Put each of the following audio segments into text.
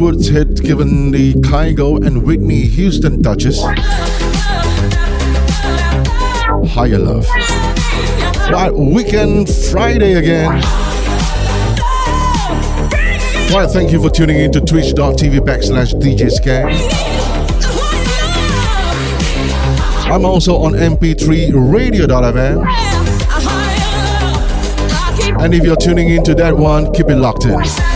Winwood hit given the Kygo and Whitney Houston touches. Higher Love. Right, weekend Friday again. Right, thank you for tuning in to twitch.tv backslash DJ. I'm also on mp3radio.fm. And if you're tuning into that one, keep it locked in.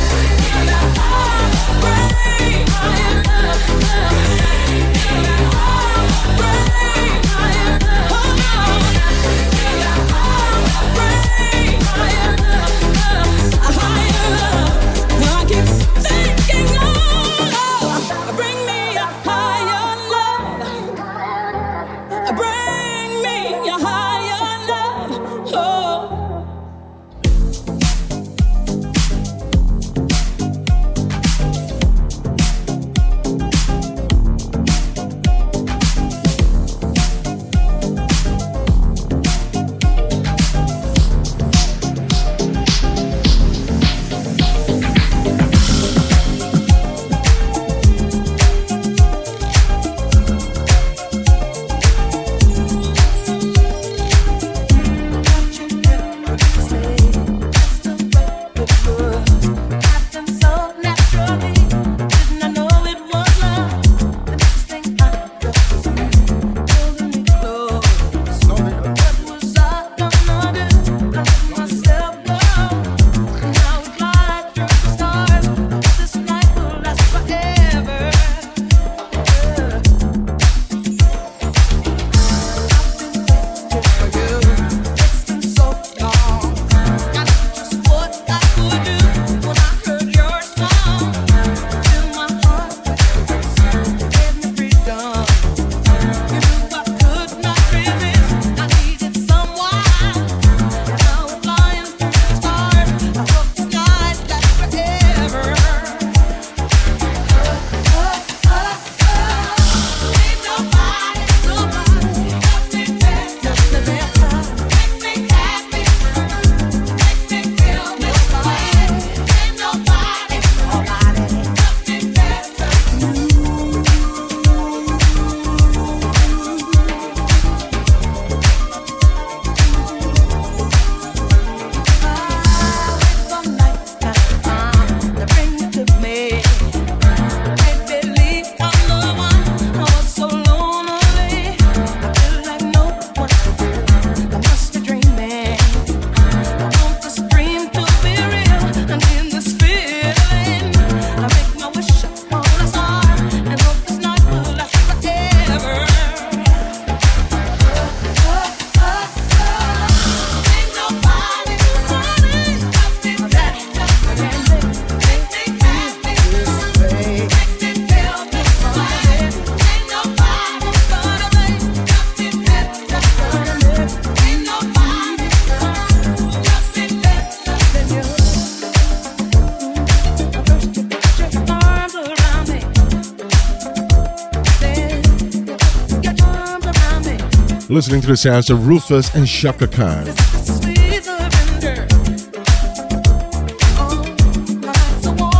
Listening to the sounds of Rufus and Chaka Khan.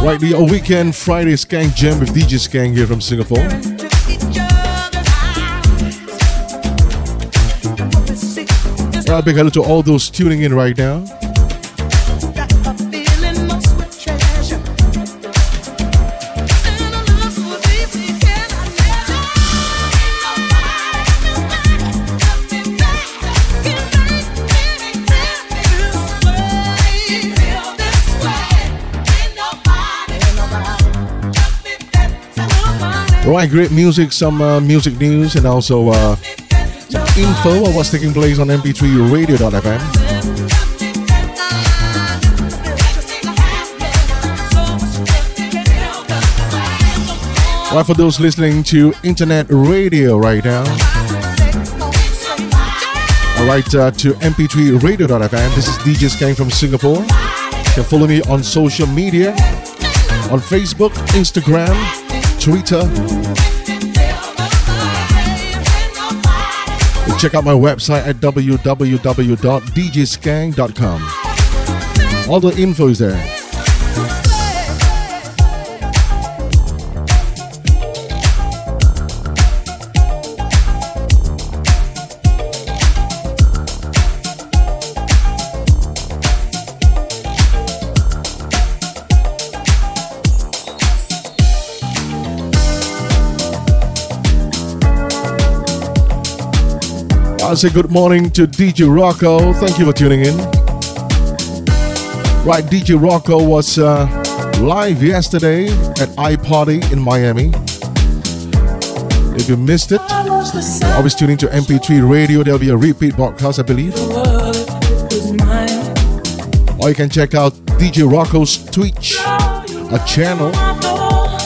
Right, the weekend Friday Skank Jam with DJ Skank here from Singapore. Big hello to all those tuning in right now. Right, great music, some uh, music news, and also uh, some info of what's taking place on mp3radio.fm. Right, for those listening to internet radio right now, all right, uh, to mp3radio.fm. This is DJ Skank from Singapore. You can follow me on social media on Facebook, Instagram, Twitter. Check out my website at www.djskank.com. All the info is there. Say good morning to DJ Rocco. Thank you for tuning in. Right, DJ Rocco was uh, live yesterday at iParty in Miami. If you missed it, always tuning to MP3 Radio. There'll be a repeat broadcast, I believe. Or you can check out DJ Rocco's Twitch, a channel,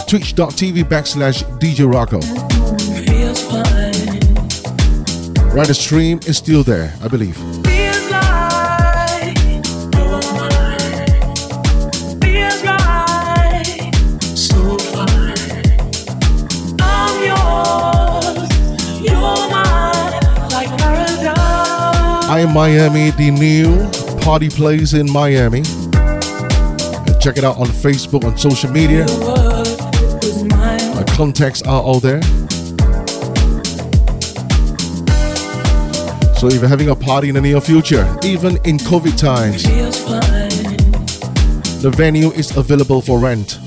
twitch.tv backslash DJ Rocco. Right, the stream is still there, I believe. I am Miami, the new party place in Miami. Check it out on Facebook, on social media. My contacts are all there. So if you're having a party in the near future, even in COVID times, the venue is available for rent.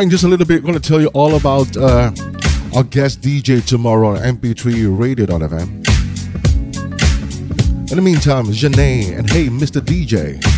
Right, in just a little bit, going to tell you all about uh, our guest DJ tomorrow on MP3 Radio FM. In the meantime, Zhané and Hey Mr. DJ.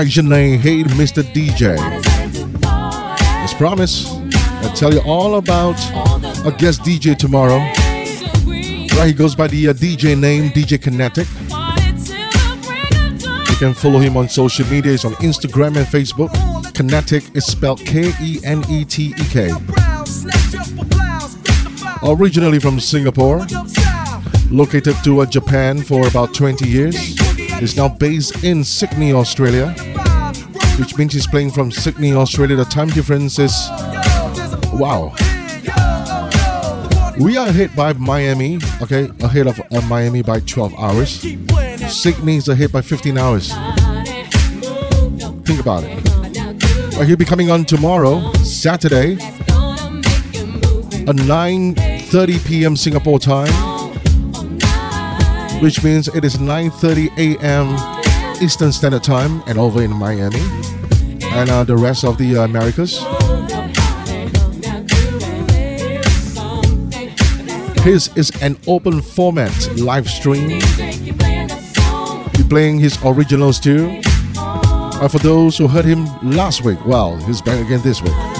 Rajanay Hey Mr. DJ. As promised, I'll tell you all about a guest DJ tomorrow. Right, he goes by the uh, DJ name DJ Kenetek. You can follow him on social media. He's on Instagram and Facebook. Kenetek is spelled K E N E T E K. Originally from Singapore, located to uh, Japan for about 20 years, is now based in Sydney, Australia, which means he's playing from Sydney, Australia. The time difference is wow. We are ahead by Miami, okay, ahead of uh, Miami by 12 hours. Sydney is ahead by 15 hours. Think about it. He'll be coming on tomorrow, Saturday, at 9:30 p.m. Singapore time, which means it is 9:30 a.m. Eastern Standard Time, and over in Miami, and uh, the rest of the uh, Americas. His is an open format live stream. He's playing his originals too. Uh, for those who heard him last week, well, he's back again this week.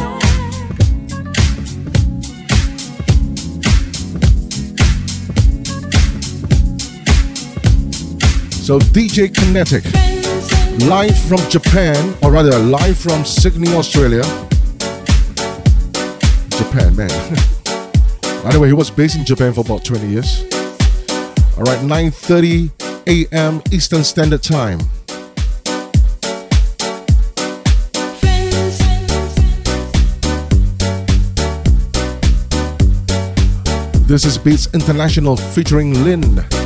So DJ Kenetek, live from Japan, or rather live from Sydney, Australia. Japan, man. By the way, he was based in Japan for about 20 years. All right, 9:30 a.m. Eastern Standard Time. This is Beats International featuring Lynn.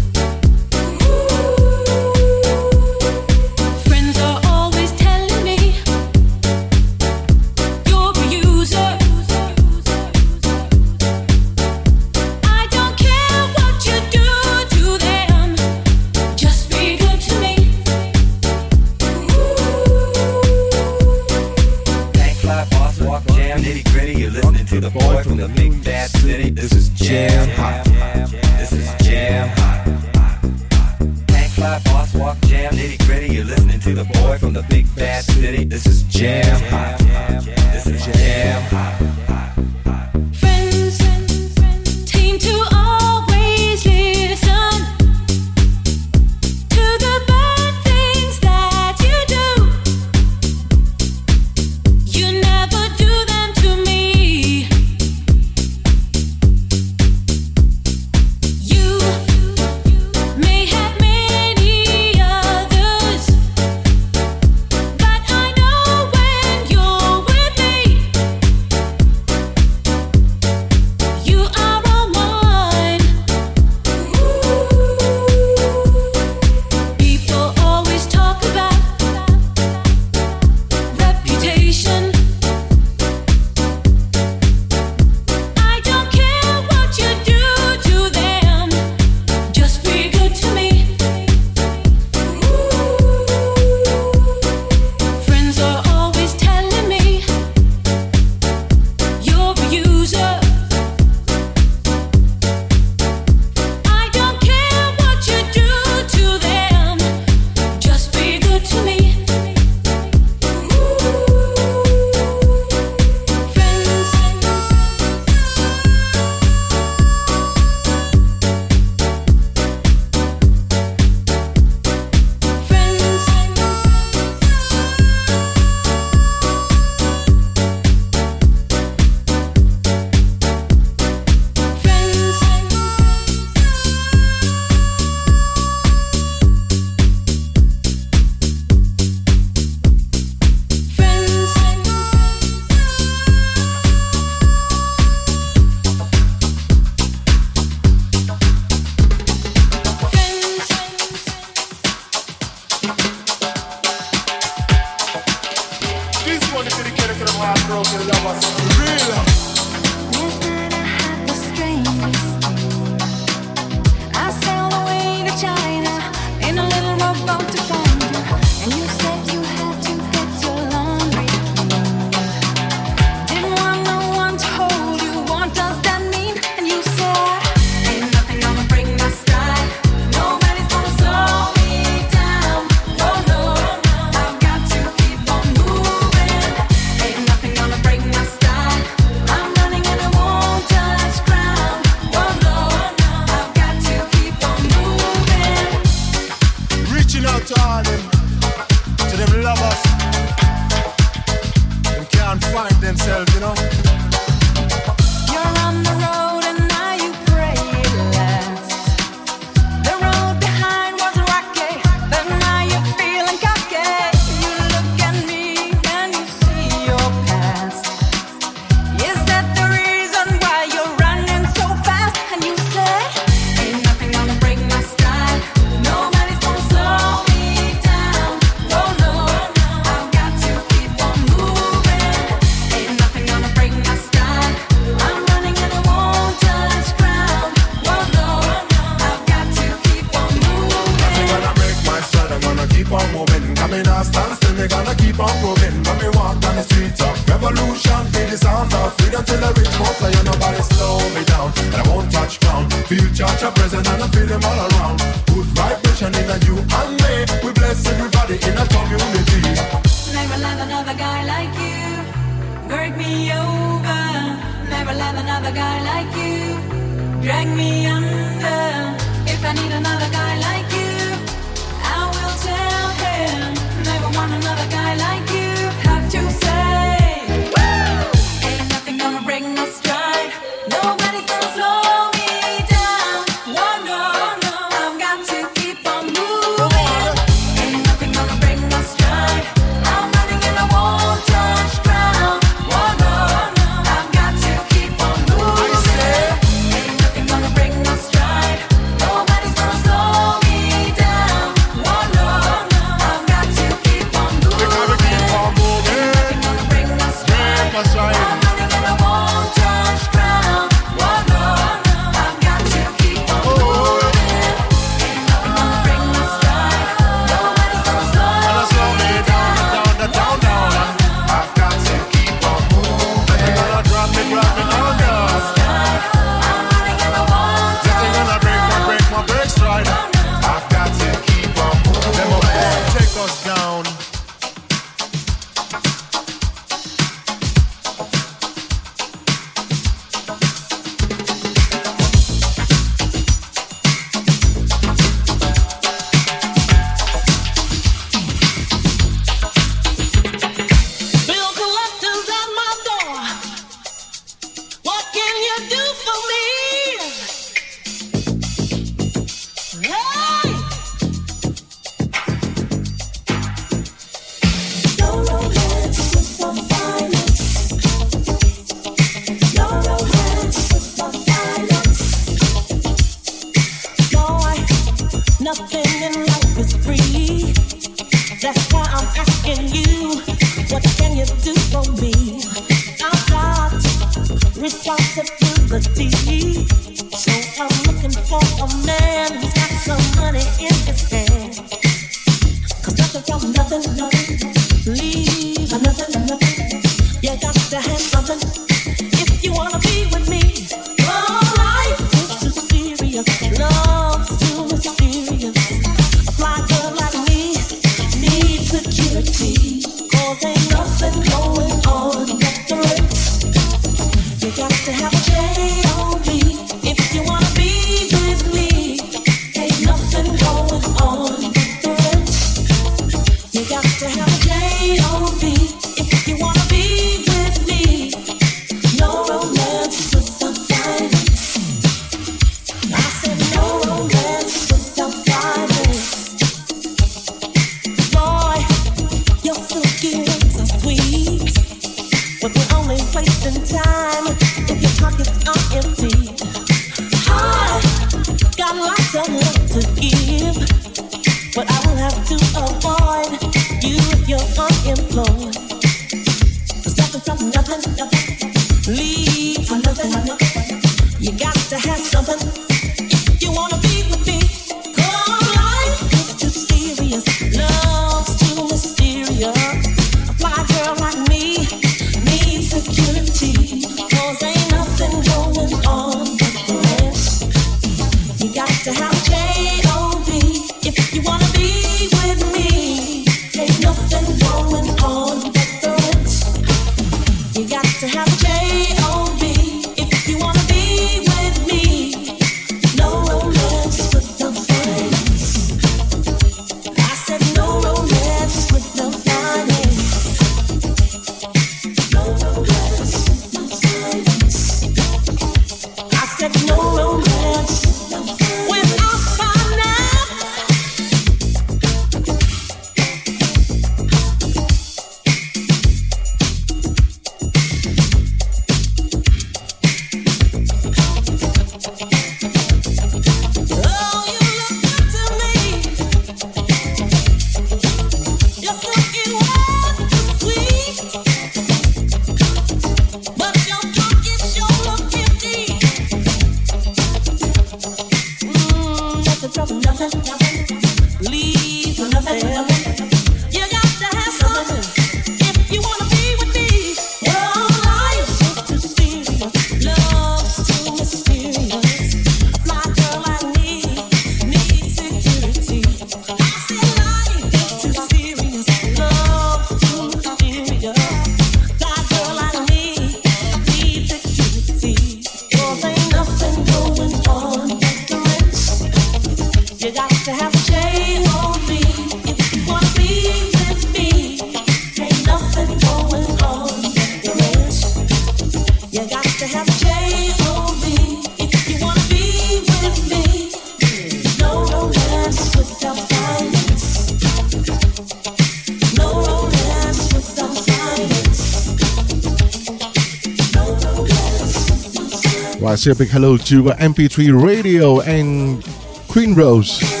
Say a big hello to uh, MP3 Radio and Queen Rose.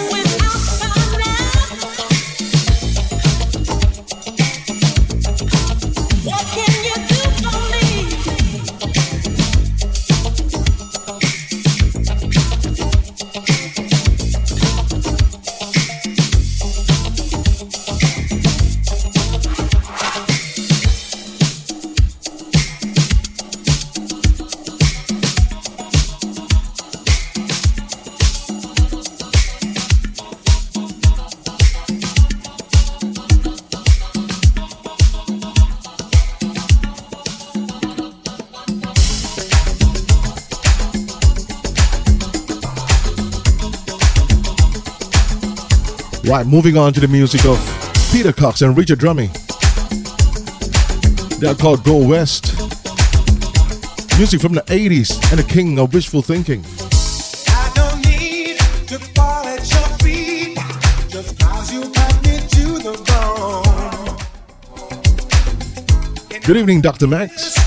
Right, moving on to the music of Peter Cox and Richard Drummie. They're called Go West. Music from the 80s and the king of wishful thinking. Good evening, Dr. Max.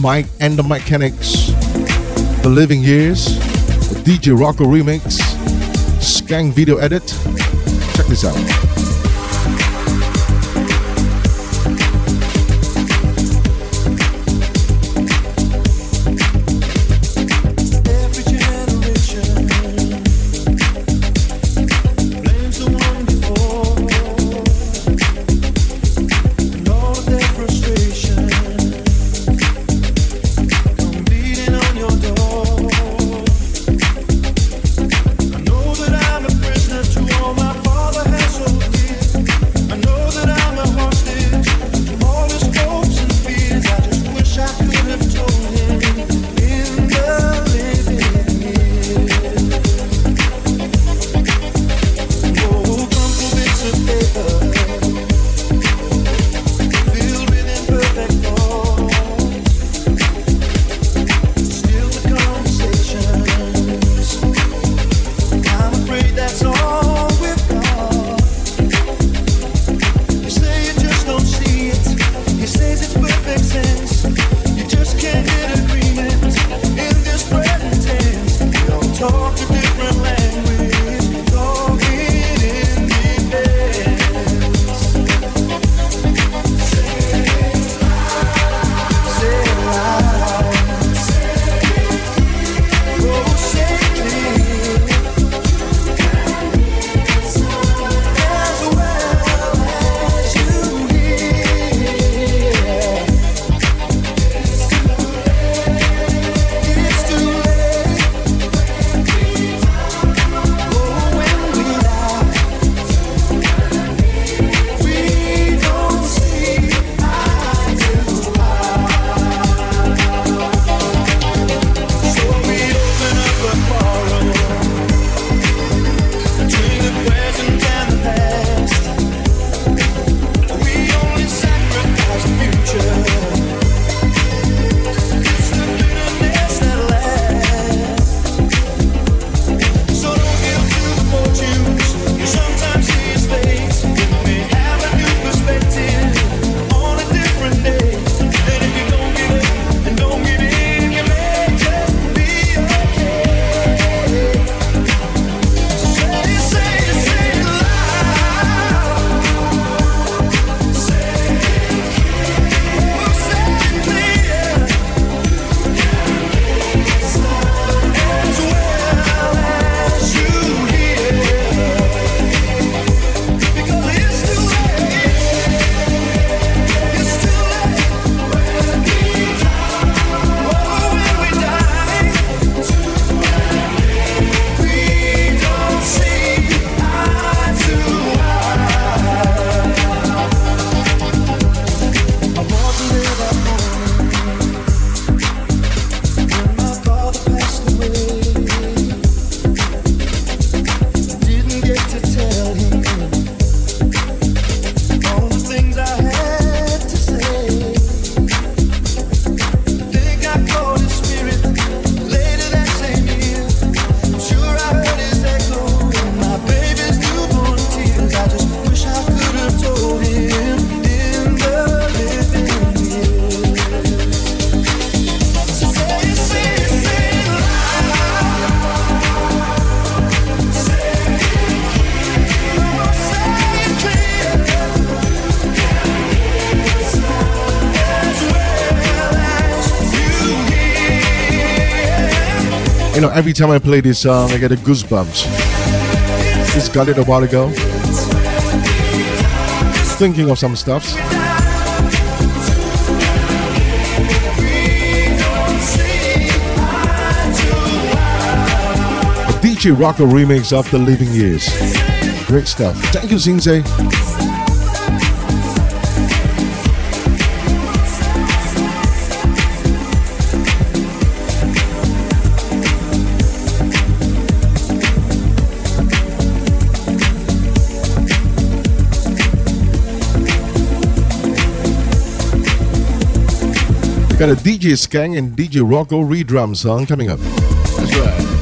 Mike and the Mechanics. The Living Years. The DJ Rocco remix. Skank video edit. Check this out. You know, every time I play this song, I get a goosebumps. Just got it a while ago. Thinking of some stuffs. DJ Rocco remix of The Living Years. Great stuff. Thank you, Sensei. Got a DJ Skang and DJ Rocco redrum song coming up. That's right.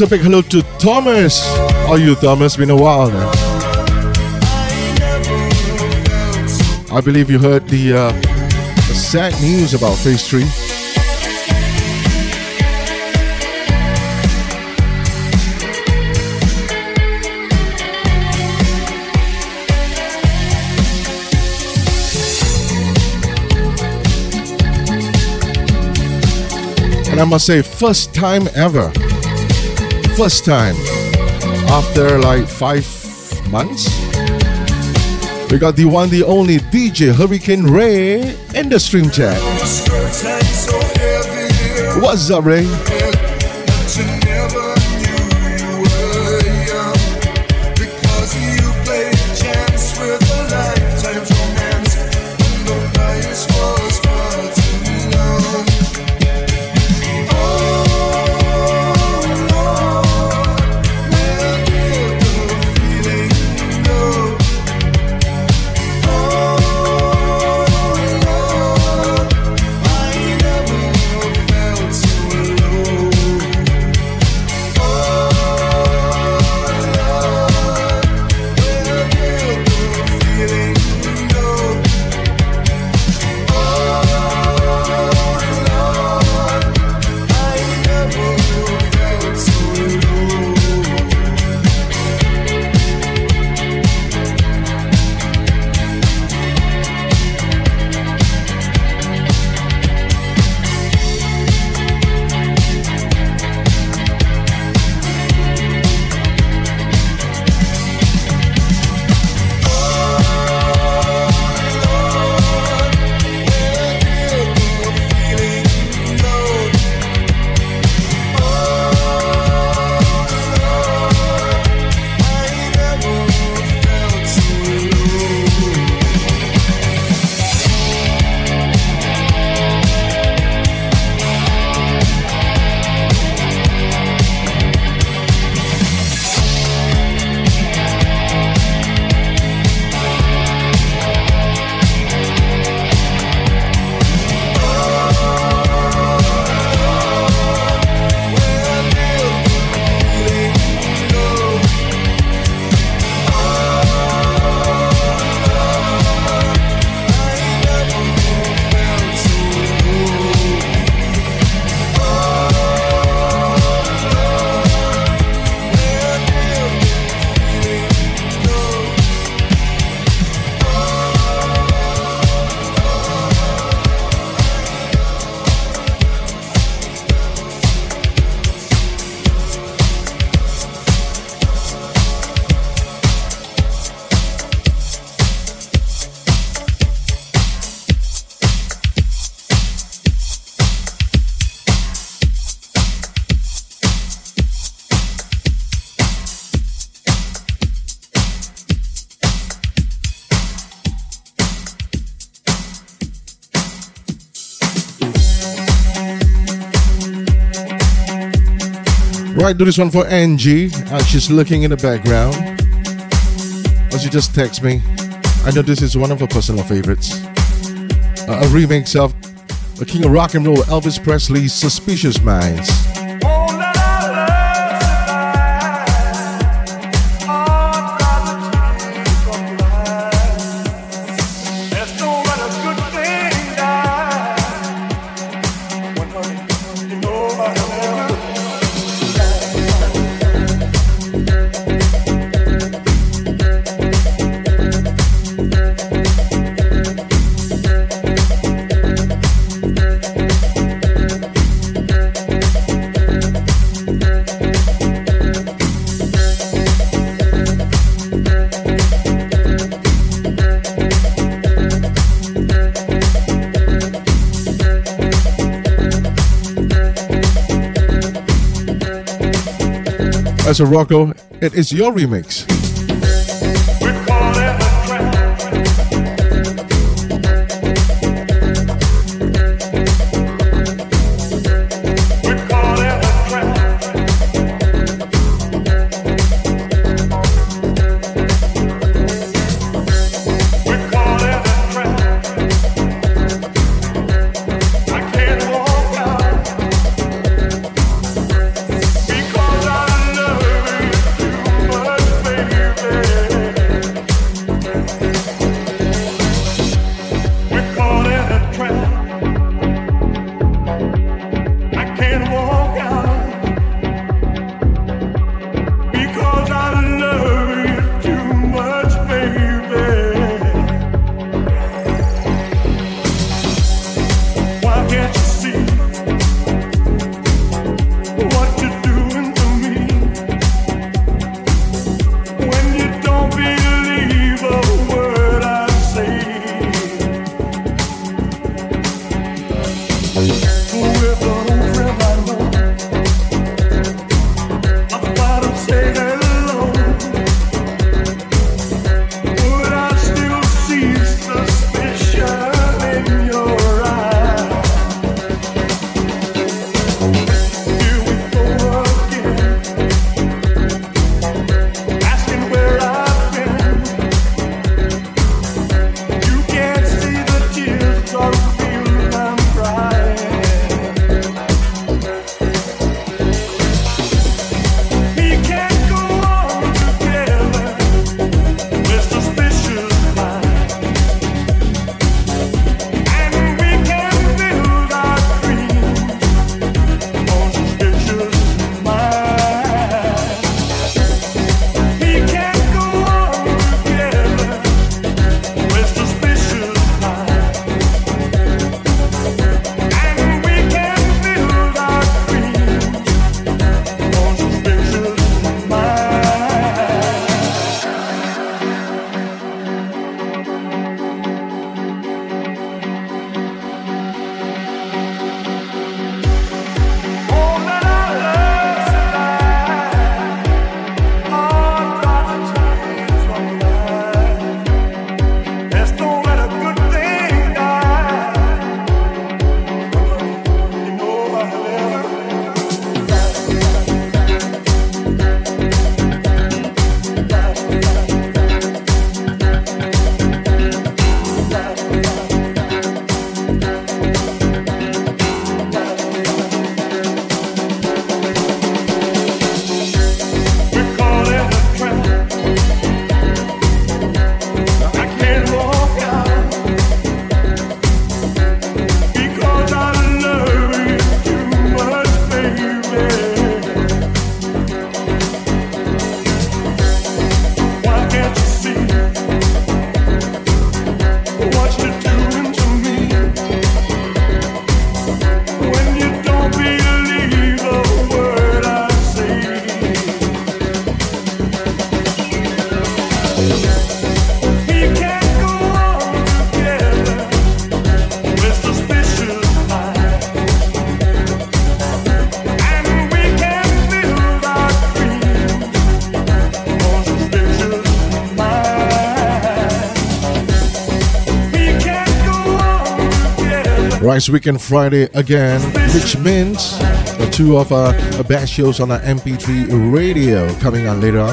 Also, big hello to Thomas. Are you, Thomas? Been a while now. I believe you heard the, uh, the sad news about Phase 3. And I must say, first time ever. First time. After like five months. We got the one, the only DJ Hurricane Ray in the stream chat. What's up, Ray? Right, do this one for Angie. Uh, she's looking in the background. As she just text me, I know this is one of her personal favorites. Uh, a remix of the king of rock and roll, Elvis Presley's Suspicious Minds. So Rocco, it is your remix. Rise Weekend Friday again, which means the two of uh, our best shows on our MP3 radio coming on later on.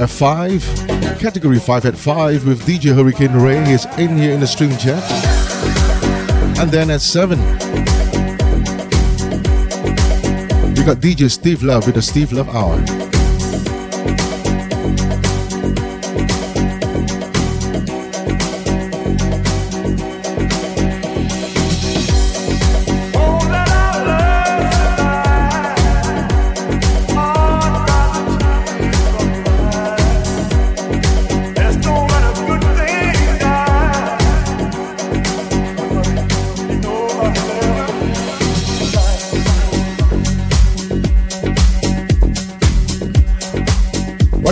At 5, category 5 at 5 with DJ Hurricane Ray. He's in here in the stream chat. And then at 7, we got DJ Steve Love with the Steve Love Hour.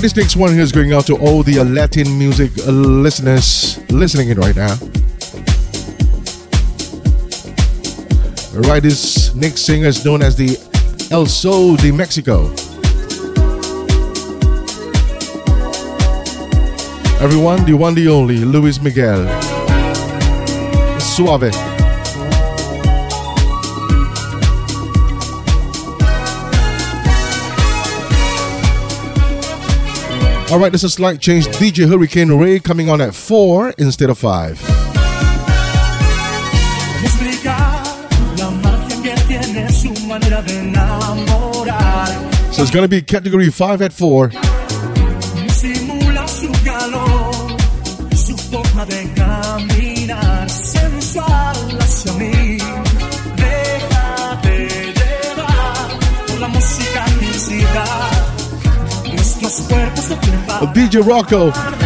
This next one here is going out to all the Latin music listeners listening in right now. Right, this next singer is known as the El Sol de Mexico. Everyone, the one, the only, Luis Miguel. Suave. All right, this is slight change. DJ Hurricane Ray coming on at 4 instead of 5. So it's going to be category 5 at 4. DJ Rocco.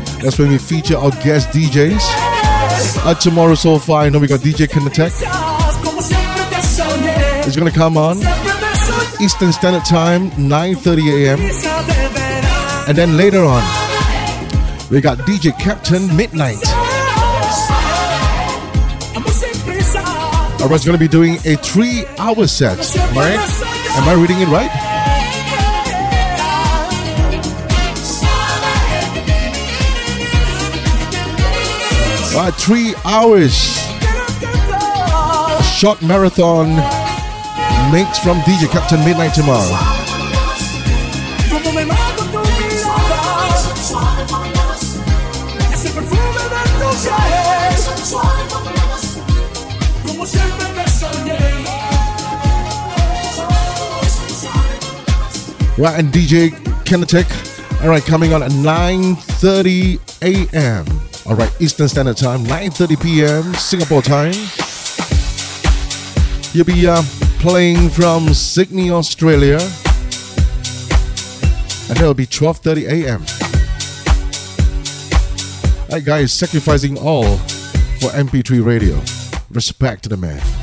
that's when we feature our guest DJs. Uh, tomorrow so far, I know we got DJ Kenetek. It's going to come on Eastern Standard Time, 9.30 a.m. And then later on, we got DJ Captain Midnight. I was to be doing a three-hour set, right? Am I reading it right? Uh, three hours. Short marathon mix from DJ Captain Midnight tomorrow. Right, and DJ Kenetek. All right, coming on at 9:30 a.m. All right, Eastern Standard Time, 9:30 p.m. Singapore time. You'll be uh, playing from Sydney, Australia, and that'll be 12:30 a.m. That guy is sacrificing all for MP3 radio. Respect to the man.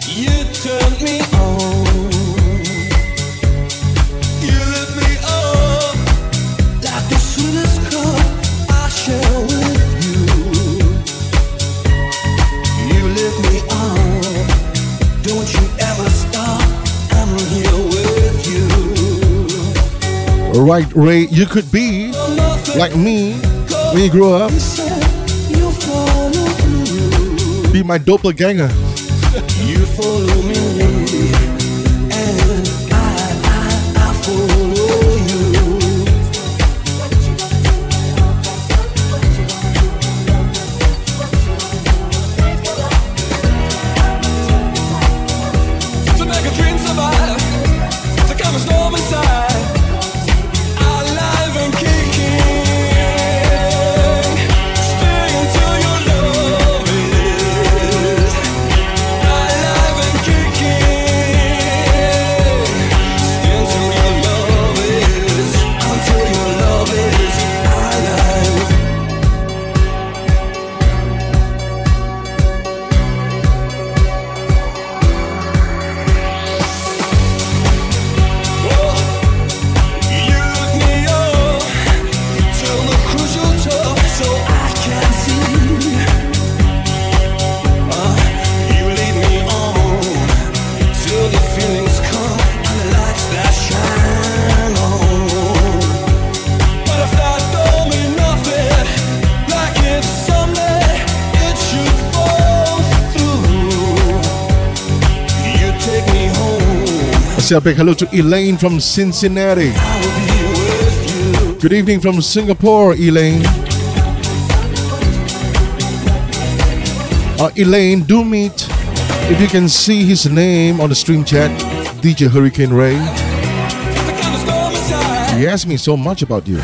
Right, Ray, you could be like me when you grow up. Be my doppelganger. You follow me. Say a big hello to Elaine from Cincinnati. Good evening from Singapore, Elaine. Uh, Elaine, do meet if you can see his name on the stream chat, DJ Hurricane Ray. He asked me so much about you.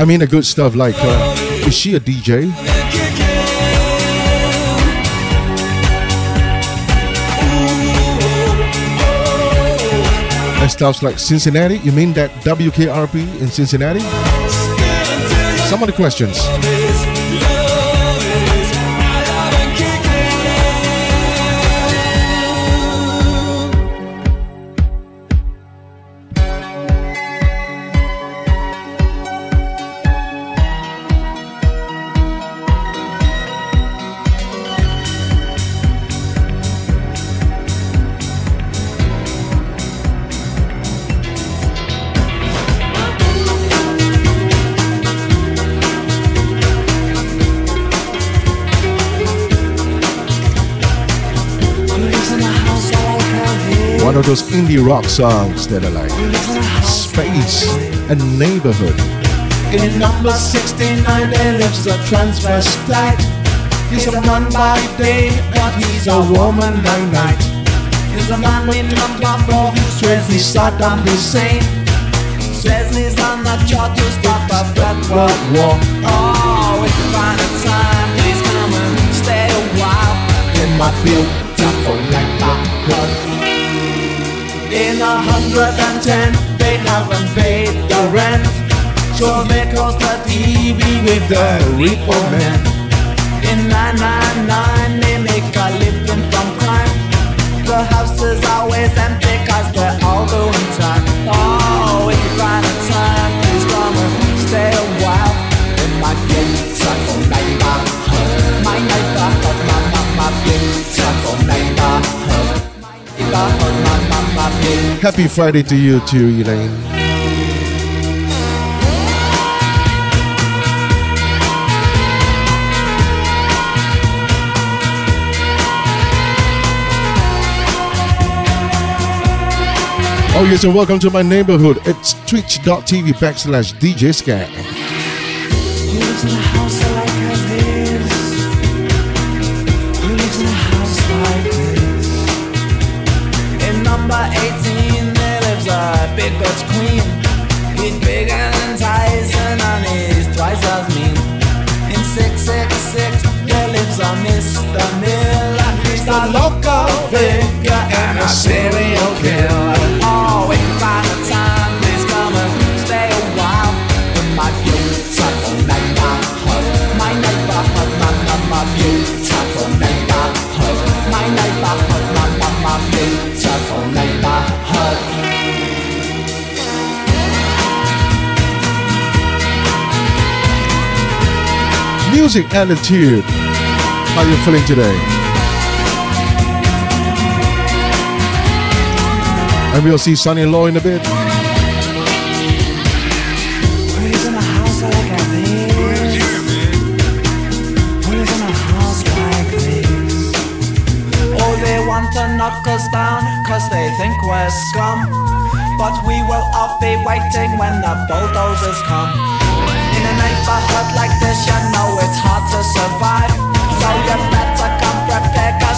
I mean, the good stuff like, uh, is she a DJ? And stuff like Cincinnati? You mean that WKRP in Cincinnati? Some of the questions. Those indie rock songs that are like space and neighborhood. In number 69 there lives a transvestite. He's a man by day, but he's a woman by night. He's a man with number four who swears he's Saddam Hussein. Says he's on the chart to stop a third world war. Oh, if you find a time, please come and stay a while in my beautiful neighborhood. A hundred and ten, they haven't paid the rent. So they close the TV with the repo man. In 999, they make a living from crime. The house is always empty cause they're all doing time. Oh, if you find a time, please come and stay a while. In my beautiful neighborhood. My neighborhood, my, my, my beautiful neighborhood. Neighborhood, my, my, my Happy Friday to you too, Elaine. Oh, yes, and welcome to my neighborhood. It's twitch.tv backslash DJ Scan. Number 18, there lives a big Dutch queen. He's bigger than Tyson and he's twice as mean. In 666, there lives a Mr. Miller. He's a local figure and a serial Music attitude. How you feeling today? And we'll see Sunny Law in a bit. Who lives in a house like this? Who lives in a house like this? They want to knock us they think we're scum. But we will all be waiting when the bulldozers come. A neighborhood like this, you know it's hard to survive. So you better come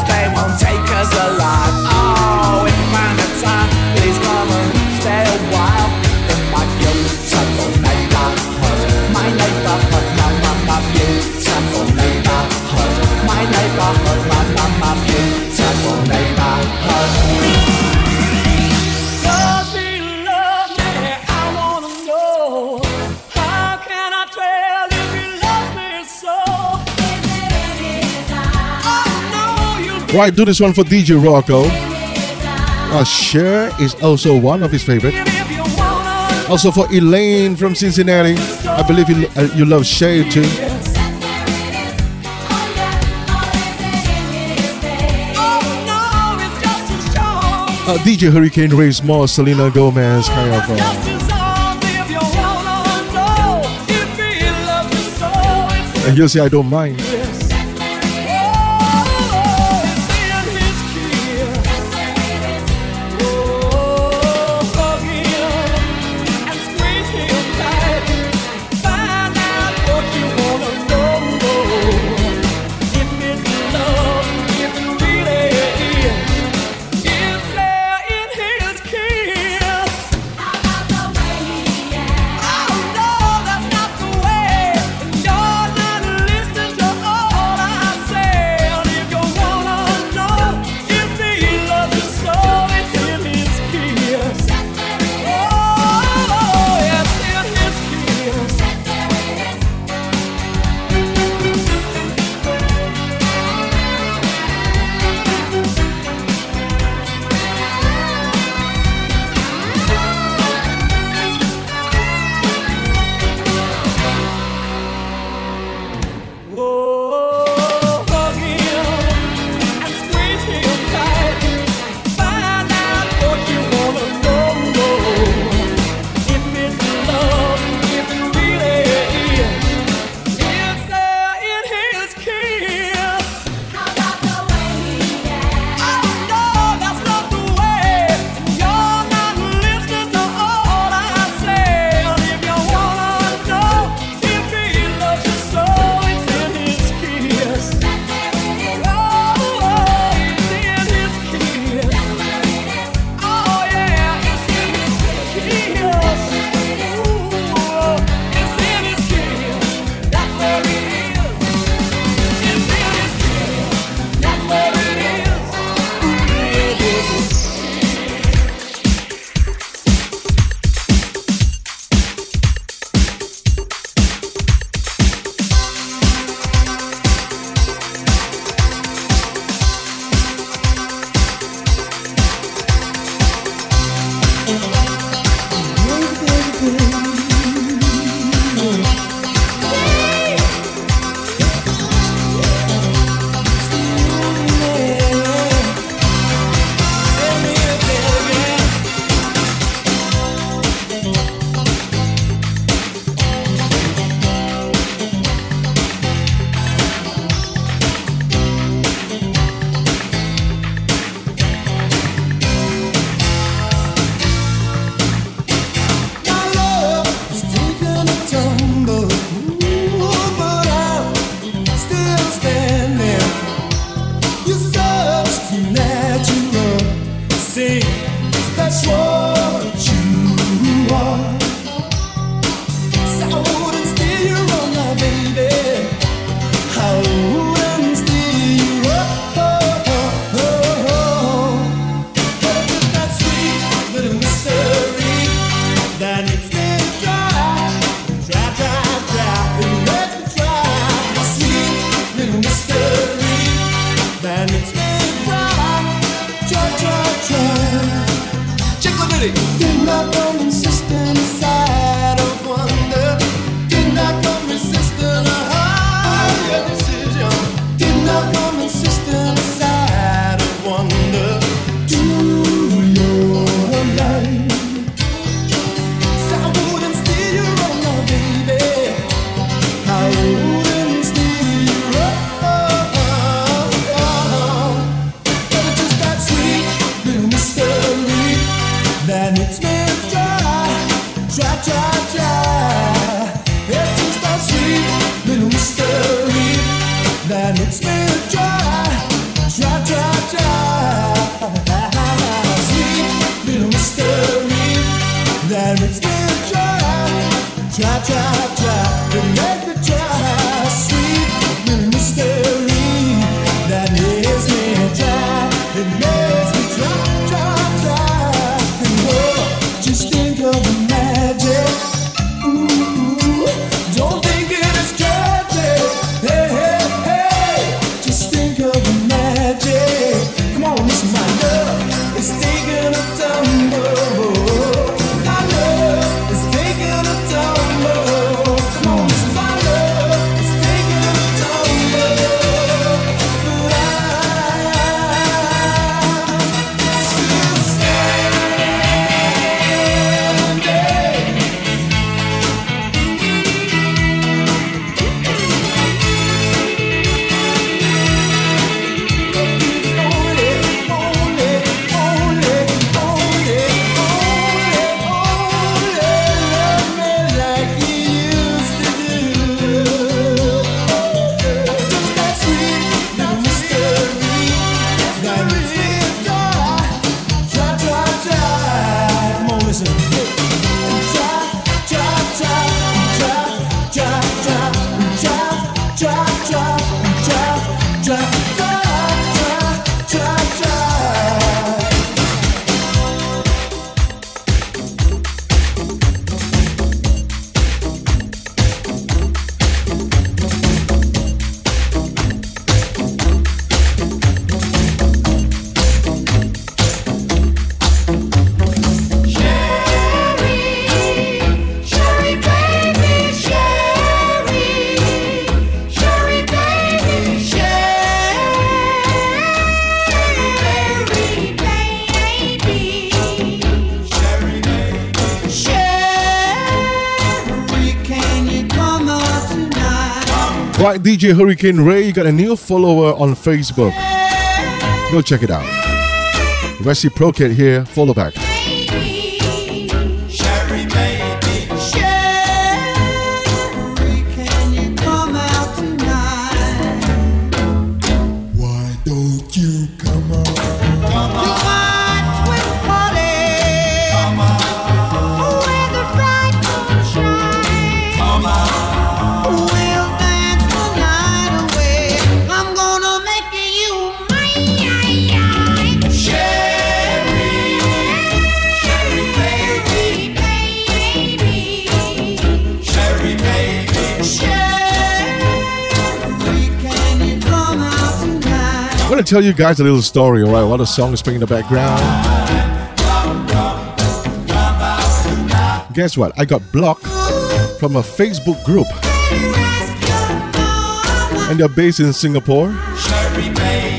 they won't take us alive. Oh, if you Right, do this one for DJ Rocco. Uh, Cher is also one of his favorite. Also for Elaine from Cincinnati. I believe you, uh, you love Cher too. Uh, DJ Hurricane Race more Selena Gomez, kind of. Uh, and you'll I don't mind. Did not know DJ Hurricane Ray got a new follower on Facebook. Go check it out. Reciprocate here, follow back. Tell you guys a little story, alright? While the song is playing in the background. Guess what? I got blocked from a Facebook group. And they're based in Singapore.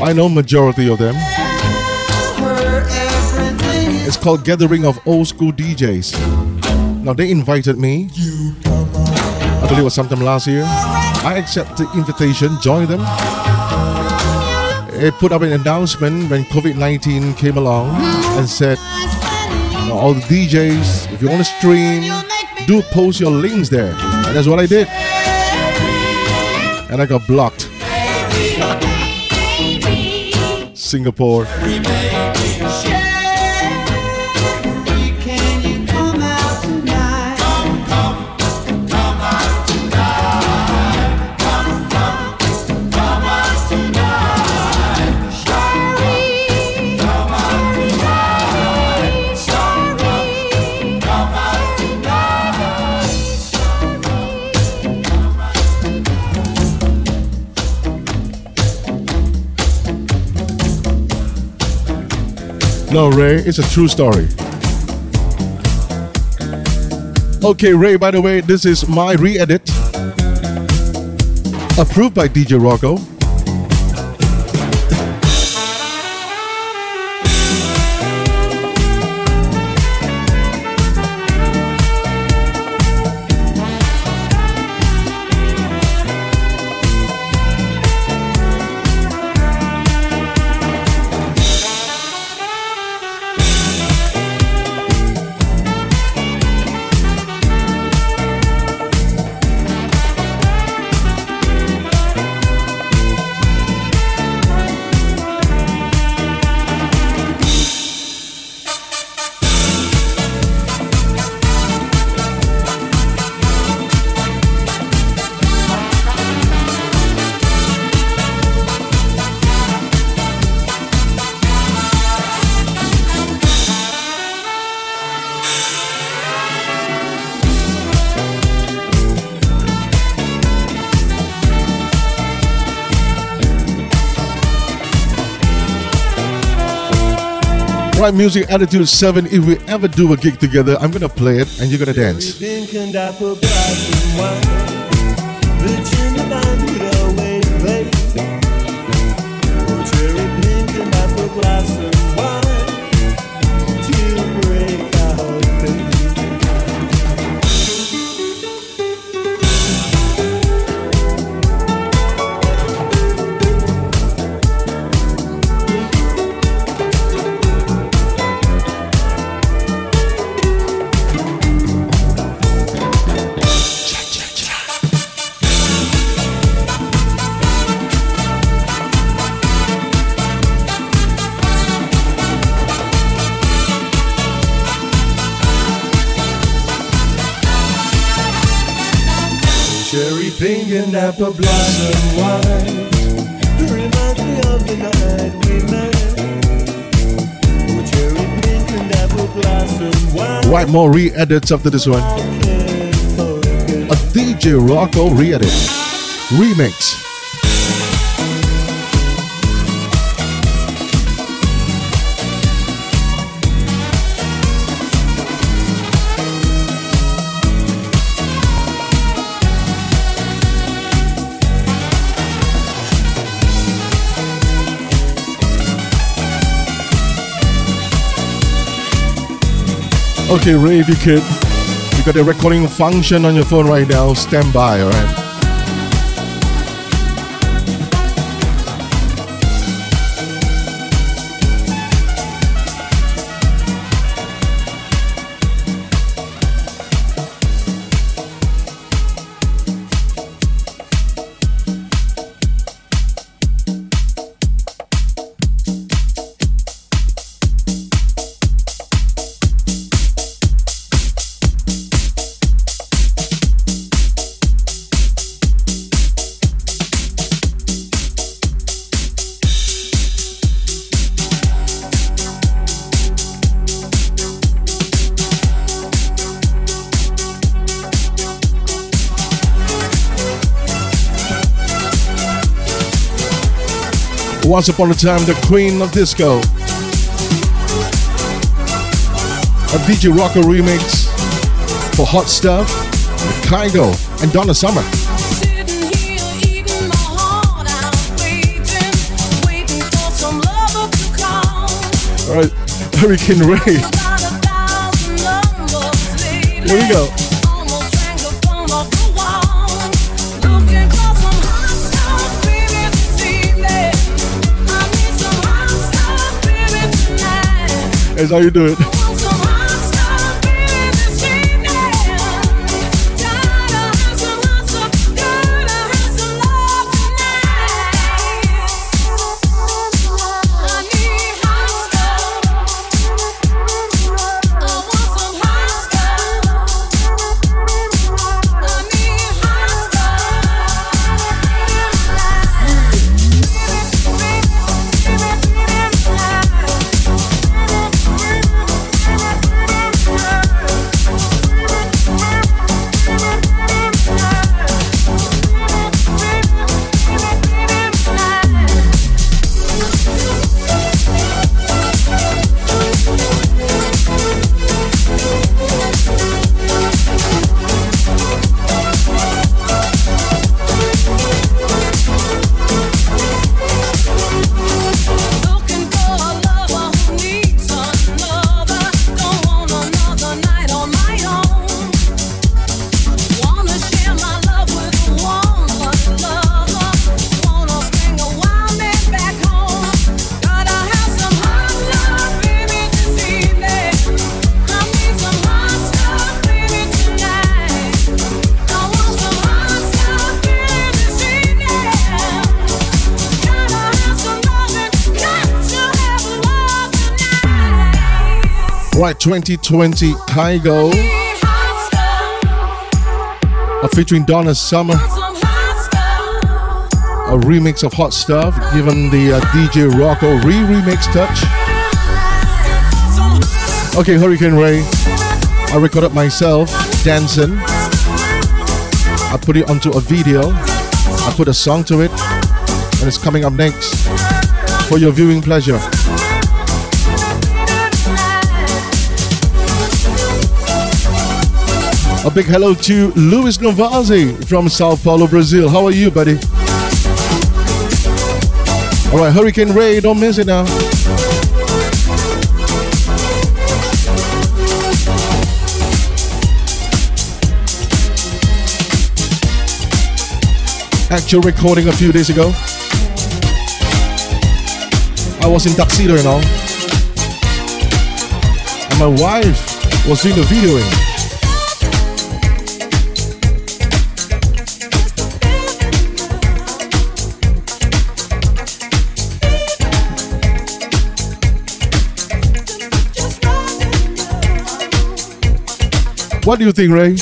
I know majority of them. It's called Gathering of Old School DJs. Now they invited me. I believe it was sometime last year. I accepted the invitation, joined them it put up an announcement when COVID 19 came along and said, all the DJs, if you want to stream, do post your links there. And that's what I did. And I got blocked. Singapore. No, Ray, it's a true story. Okay, Ray, by the way, this is my re edit. Approved by DJ Rocco. Music Attitude 7. If we ever do a gig together, I'm gonna play it and you're gonna dance. Apple blossom wine reminds me of the night we met. Oh, cherry pink and apple blossom wine. Right, more re-edits after this one. A DJ Rocco re-edit remix. Okay, Ray, if you could, you got a recording function on your phone right now. Stand by, all Once Upon a Time, the Queen of Disco. A DJ Rocco remix for Hot Stuff, Kygo, and Donna Summer. All right, Hurricane Ray. Here we go. How you do it. 2020 Kygo. Featuring Donna Summer. A remix of Hot Stuff, given the uh, DJ Rocco re remix touch. Okay, Hurricane Ray. I recorded myself dancing. I put it onto a video. I put a song to it. And it's coming up next for your viewing pleasure. A big hello to Luis Novazzi from Sao Paulo, Brazil. How are you, buddy? All right, Hurricane Ray, don't miss it now. Actual recording a few days ago. I was in tuxedo and all. And my wife was doing the videoing. What do you think, Ray?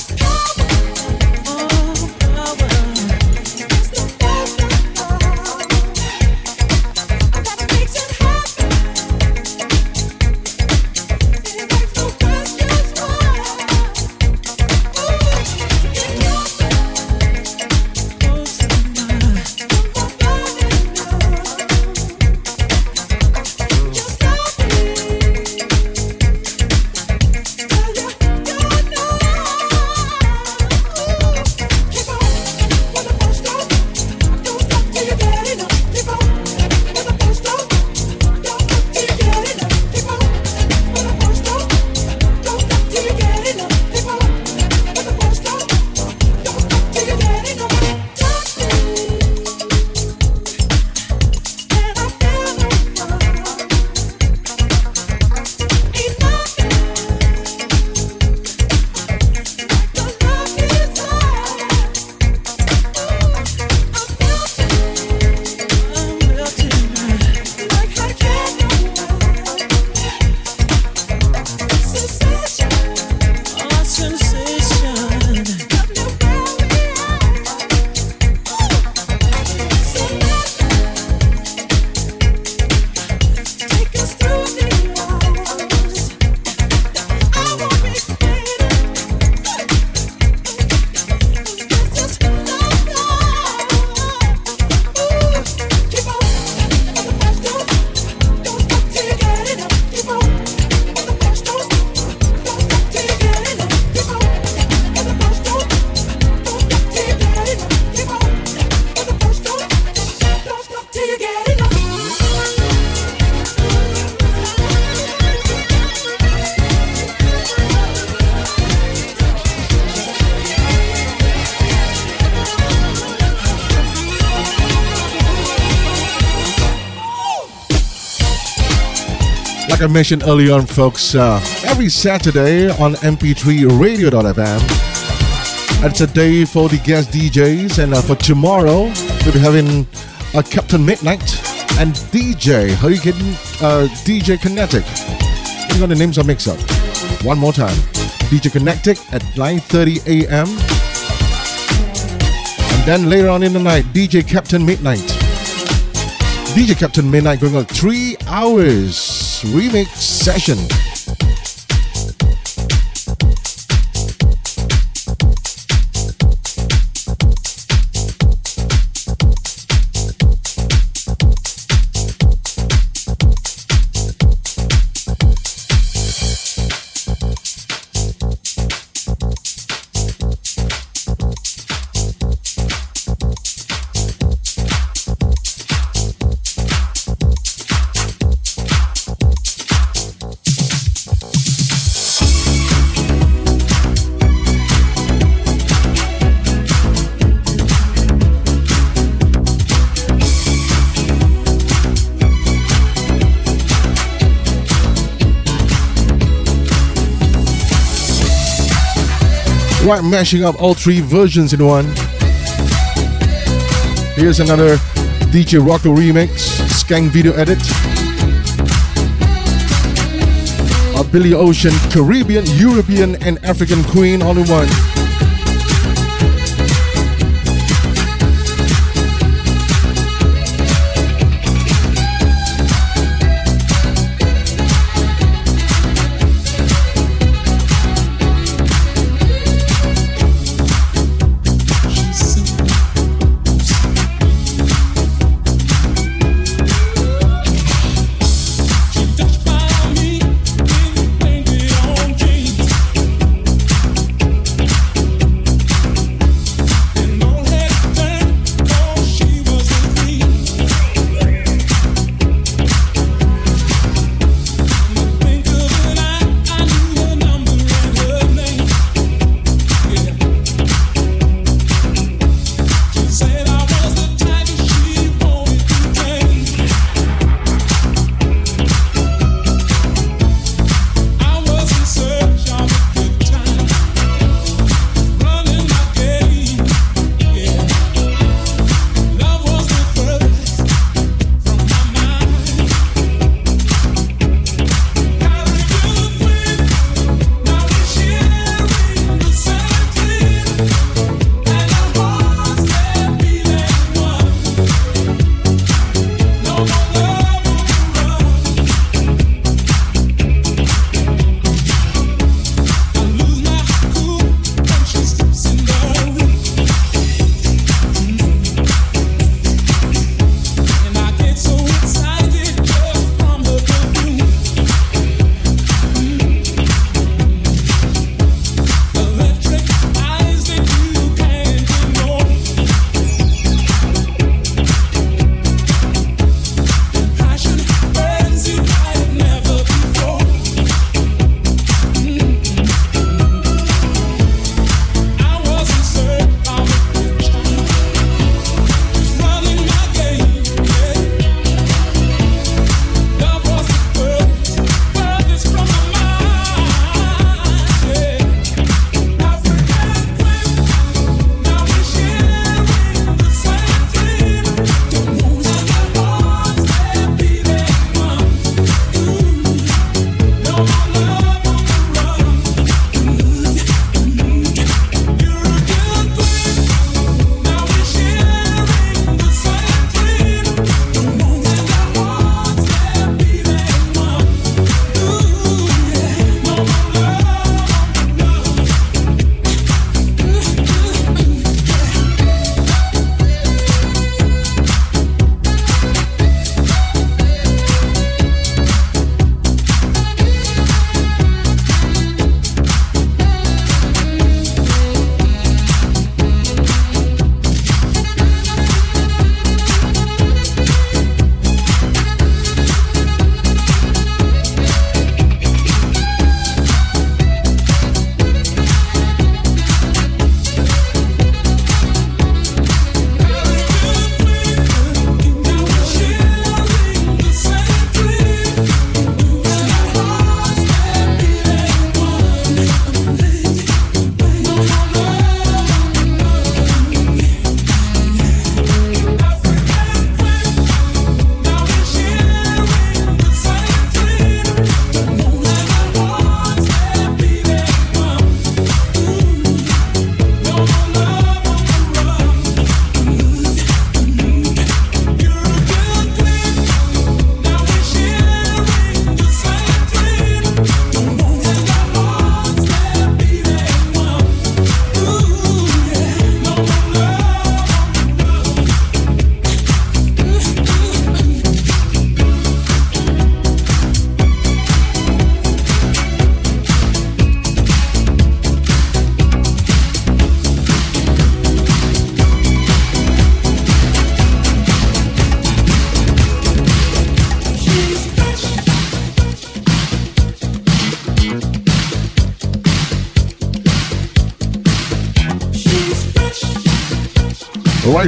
Mentioned earlier on, folks, uh, every Saturday on mp3radio.fm, it's a day for the guest DJs. And uh, for tomorrow, we'll be having uh, Captain Midnight and DJ Hurricane uh, DJ Kenetek. You got the names are mixed up. One more time. DJ Kenetek at 9.30 a.m. And then later on in the night, DJ Captain Midnight. DJ Captain Midnight going on three hours remix session. Mashing up all three versions in one. Here's another DJ Rocco remix, Skank video edit. A Billy Ocean, Caribbean, European, and African queen all in one.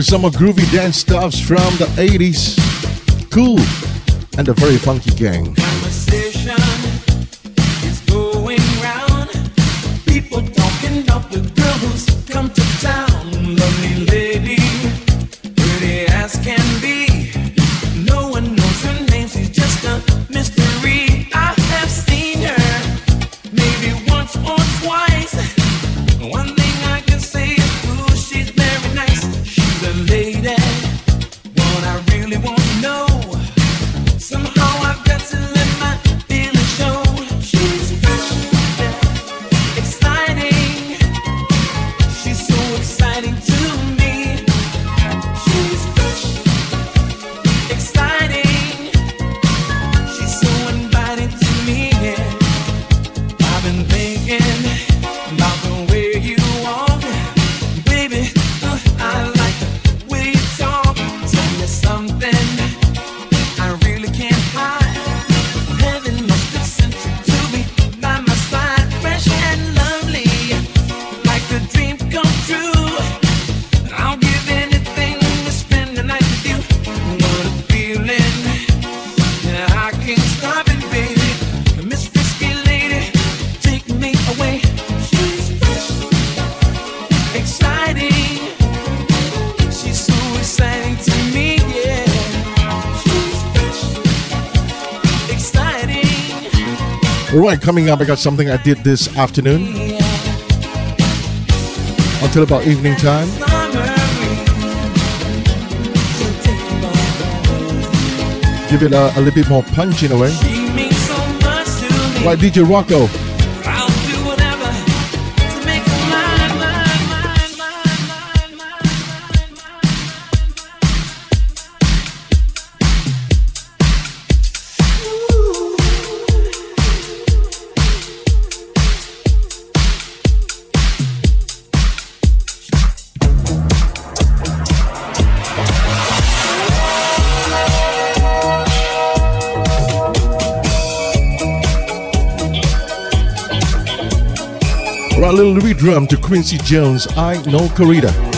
Some more groovy dance stuffs from the 80s. Cool. And the very funky gang. Alright, coming up, I got something I did this afternoon until about evening time. Give it a, a little bit more punch in a way. Right, DJ Rocco. Drum to Quincy Jones. Ai No Corrida.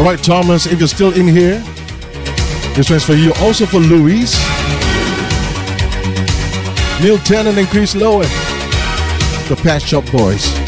All right, Thomas, if you're still in here, this one's for you. Also for Louise, Neil Tennant and Chris Lowe, the Pet Shop Boys.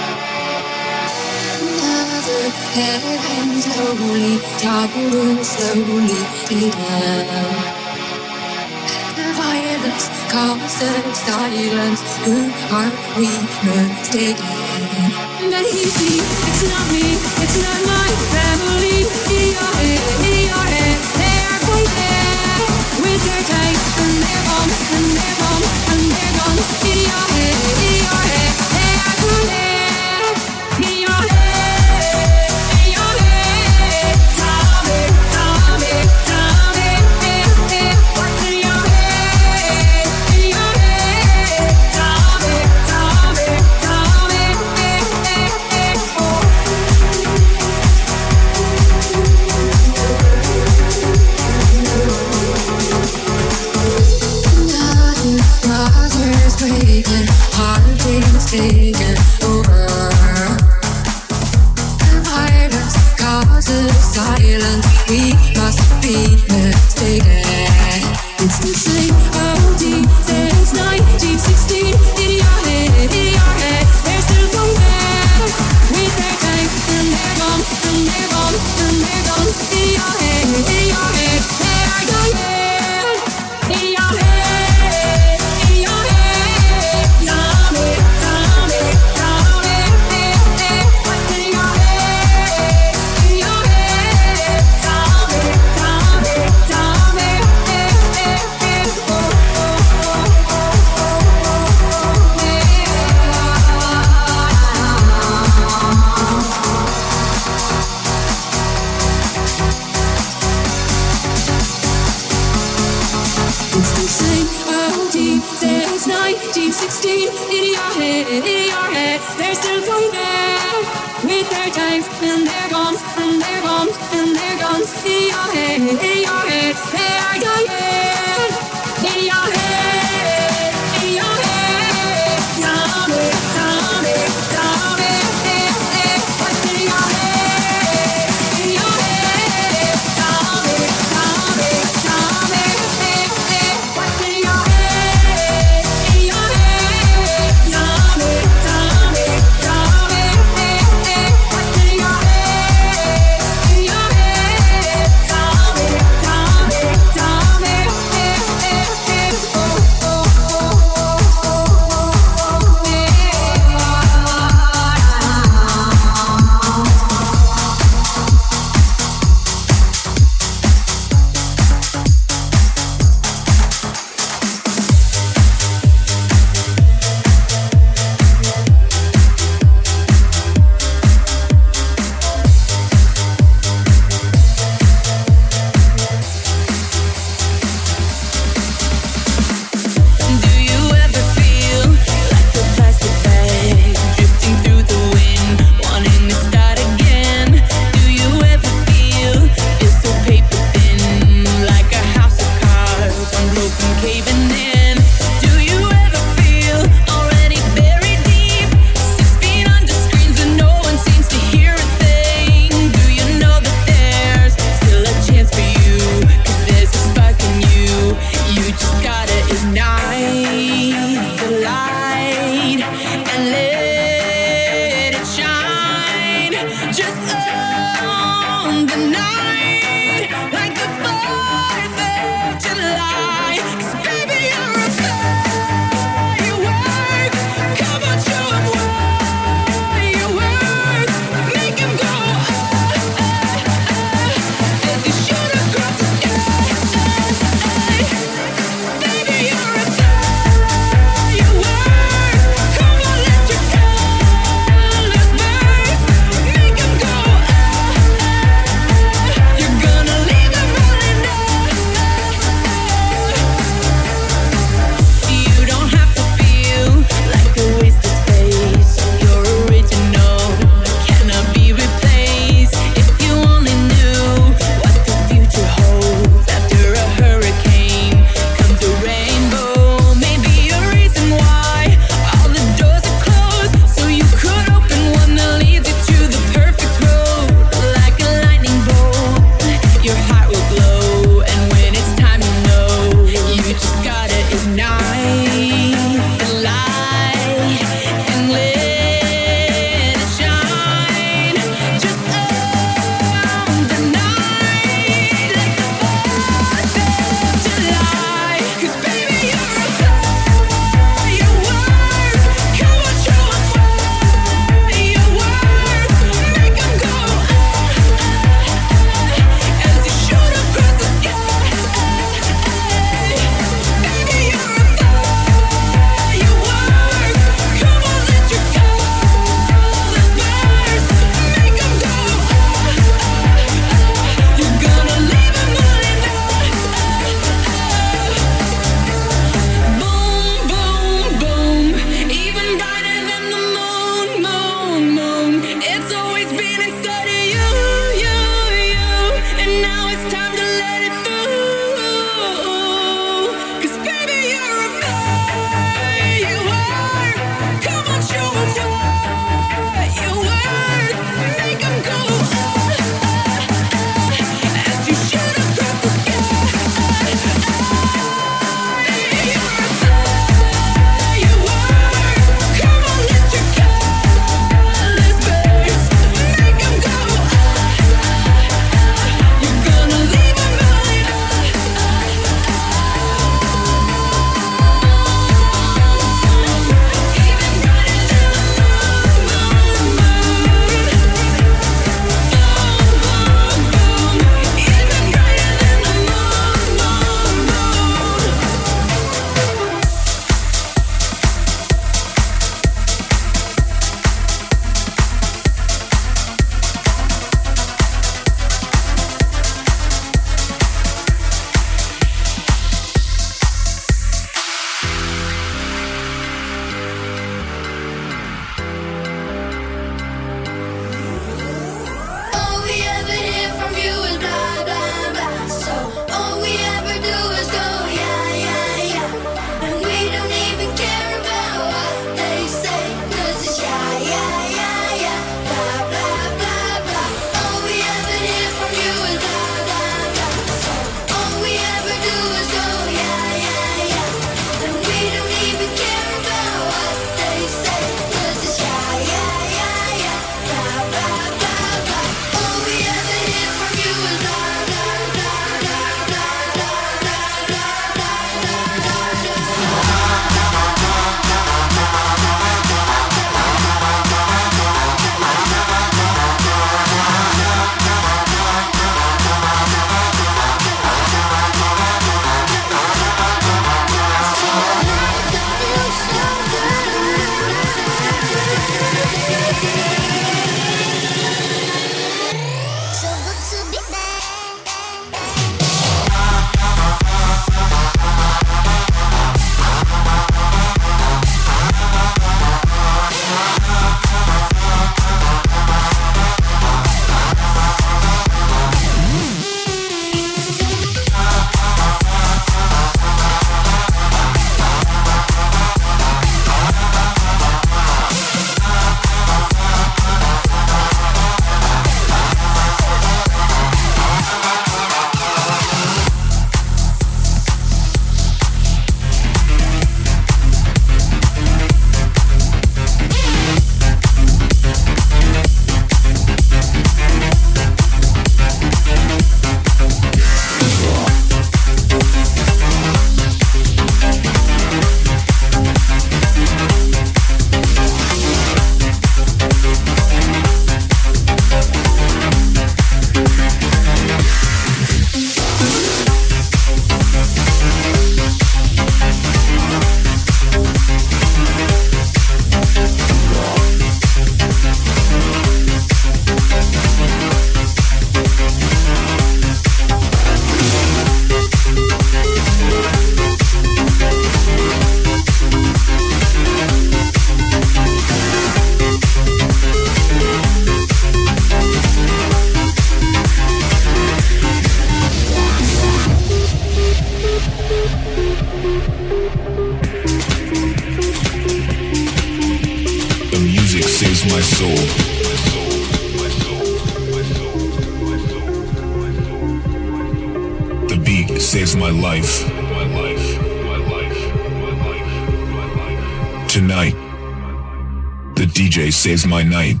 Saves my night.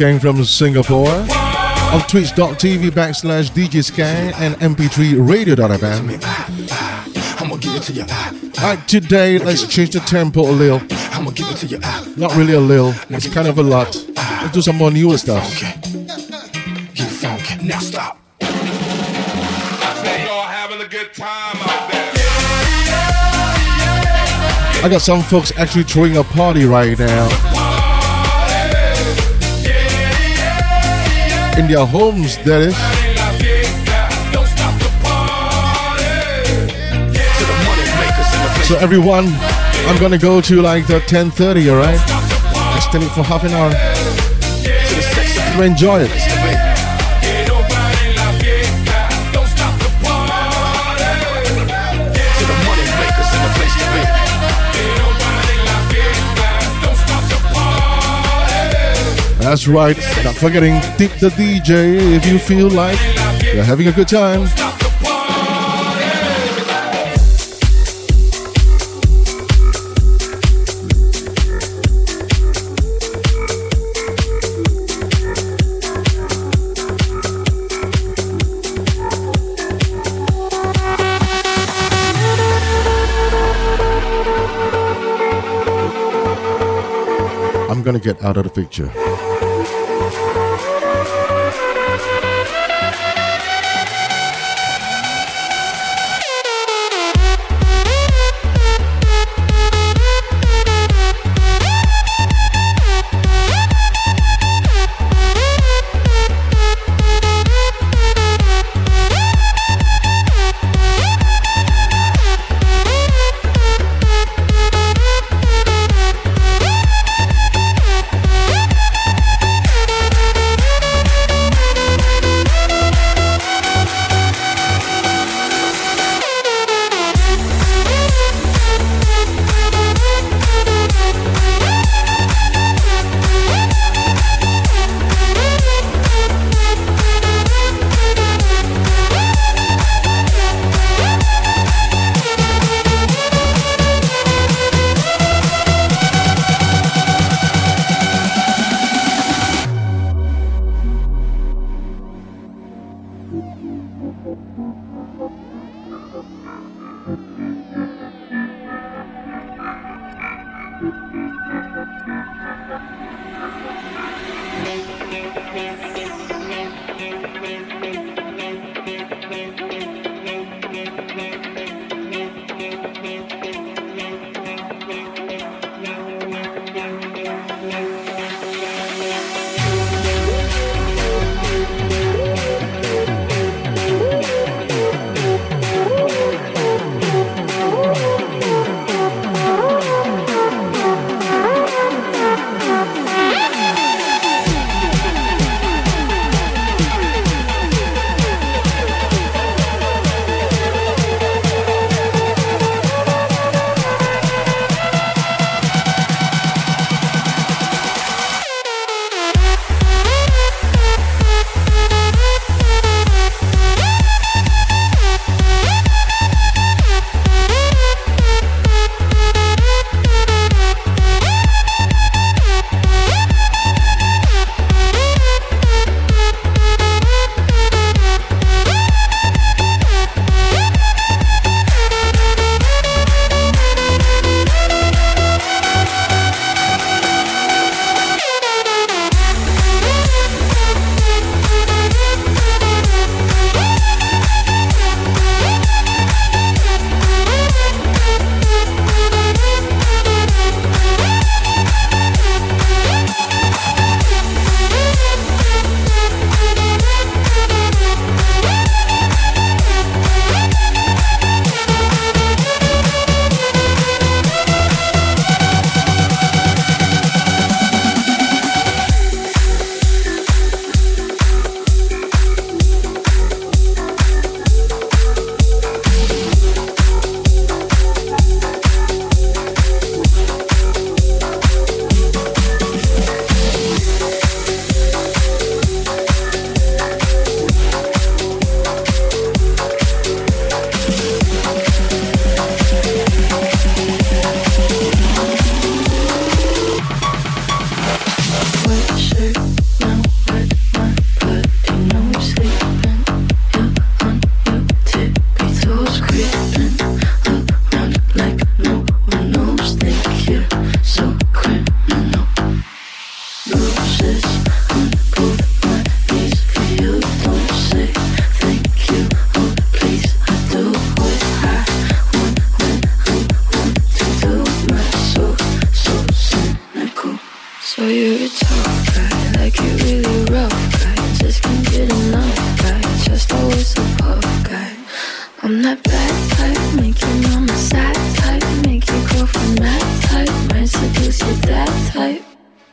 Skang from Singapore. On twitch.tv backslash DJ Skang and mp3radio.fm. Alright, today let's change the tempo a little. Not really a little, it's kind of a lot. Let's do some more newer stuff. Now stop. I got some folks actually throwing a party right now. In their homes, that is. So everyone, I'm gonna go to like the 10:30. All right, extend it for half an hour. To enjoy it. That's right. Not forgetting tip the DJ if you feel like you're having a good time. I'm gonna get out of the picture.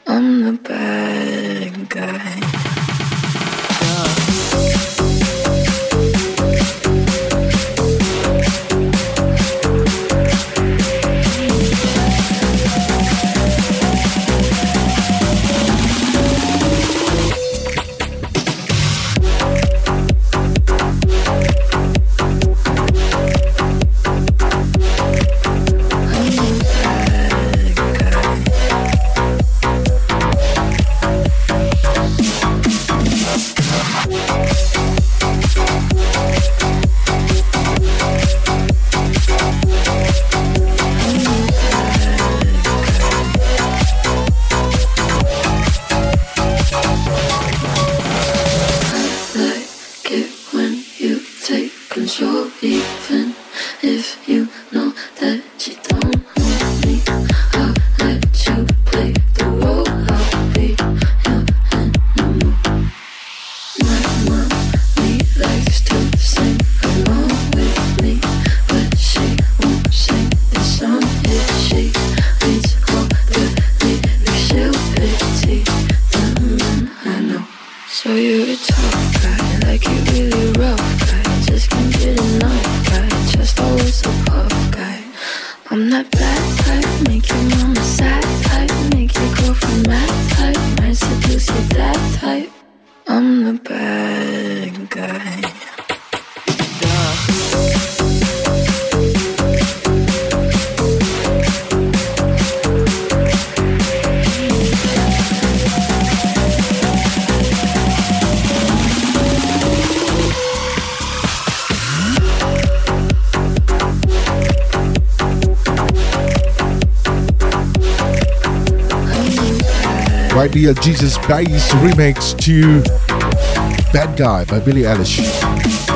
I'm the best. a Jesus Bass remix to Bad Guy by Billie Eilish.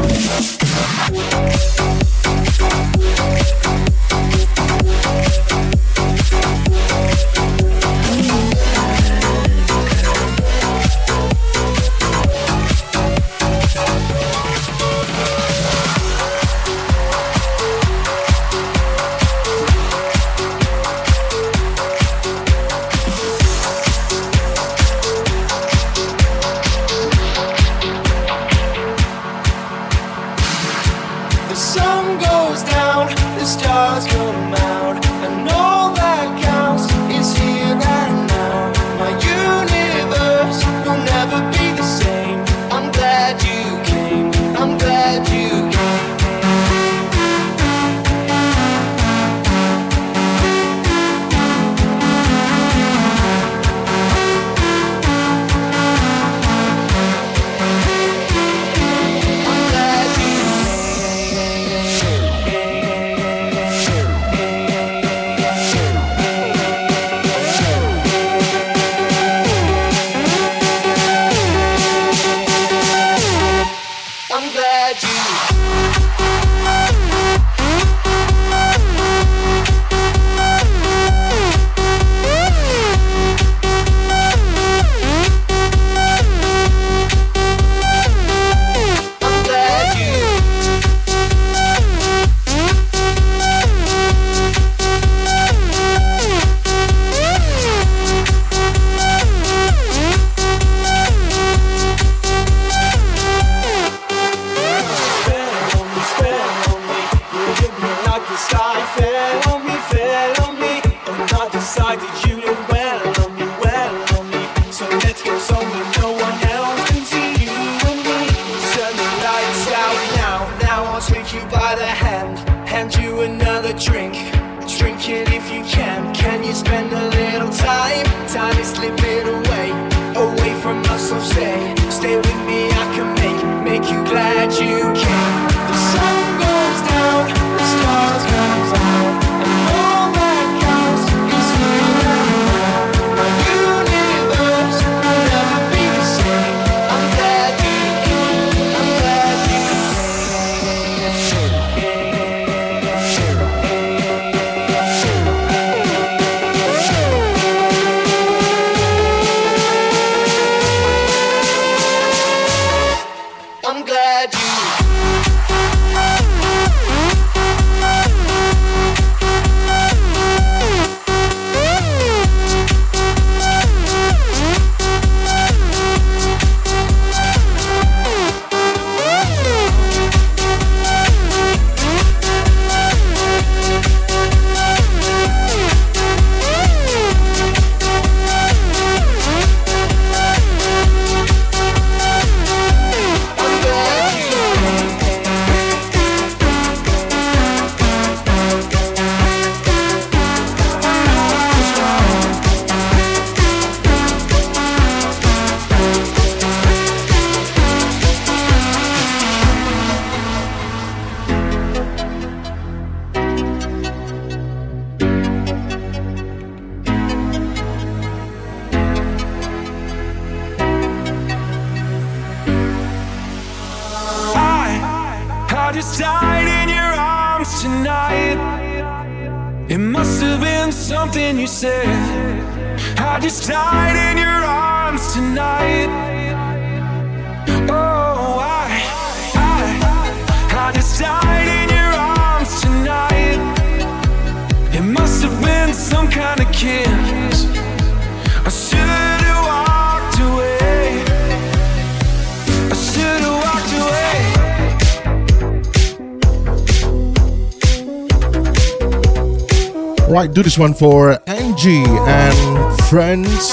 do this one for Angie and friends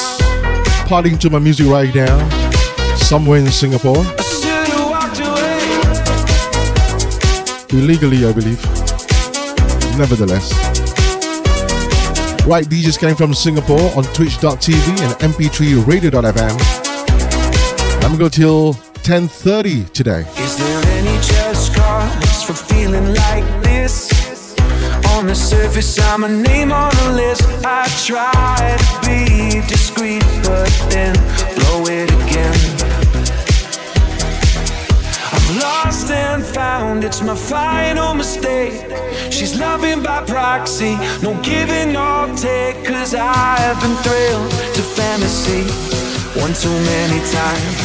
parting to my music right now, somewhere in Singapore. Illegally, I believe. Nevertheless. Right, DJ Skang from Singapore on twitch.tv and mp3radio.fm. I'm going till 10.30 today. Is there any just cause for feeling like the surface, I'm a name on a list. I try to be discreet, but then blow it again. I've lost and found, it's my final mistake. She's loving by proxy, no giving or take, cause I've been thrilled to fantasy one too many times.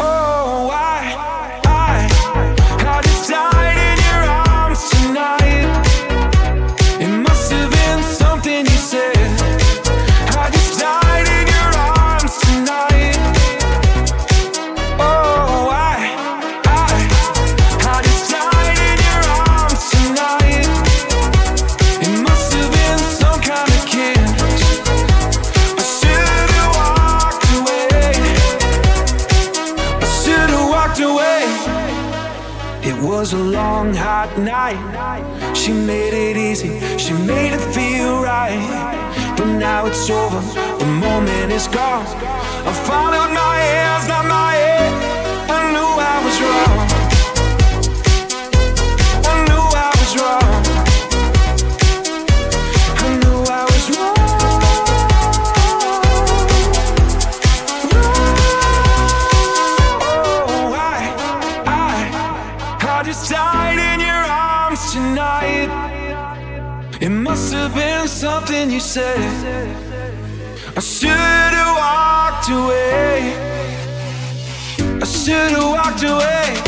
Oh, I. night. She made it easy, she made it feel right. But now it's over, the moment is gone. I followed my hands, not my head. something you said. I should've walked away. I should've walked away.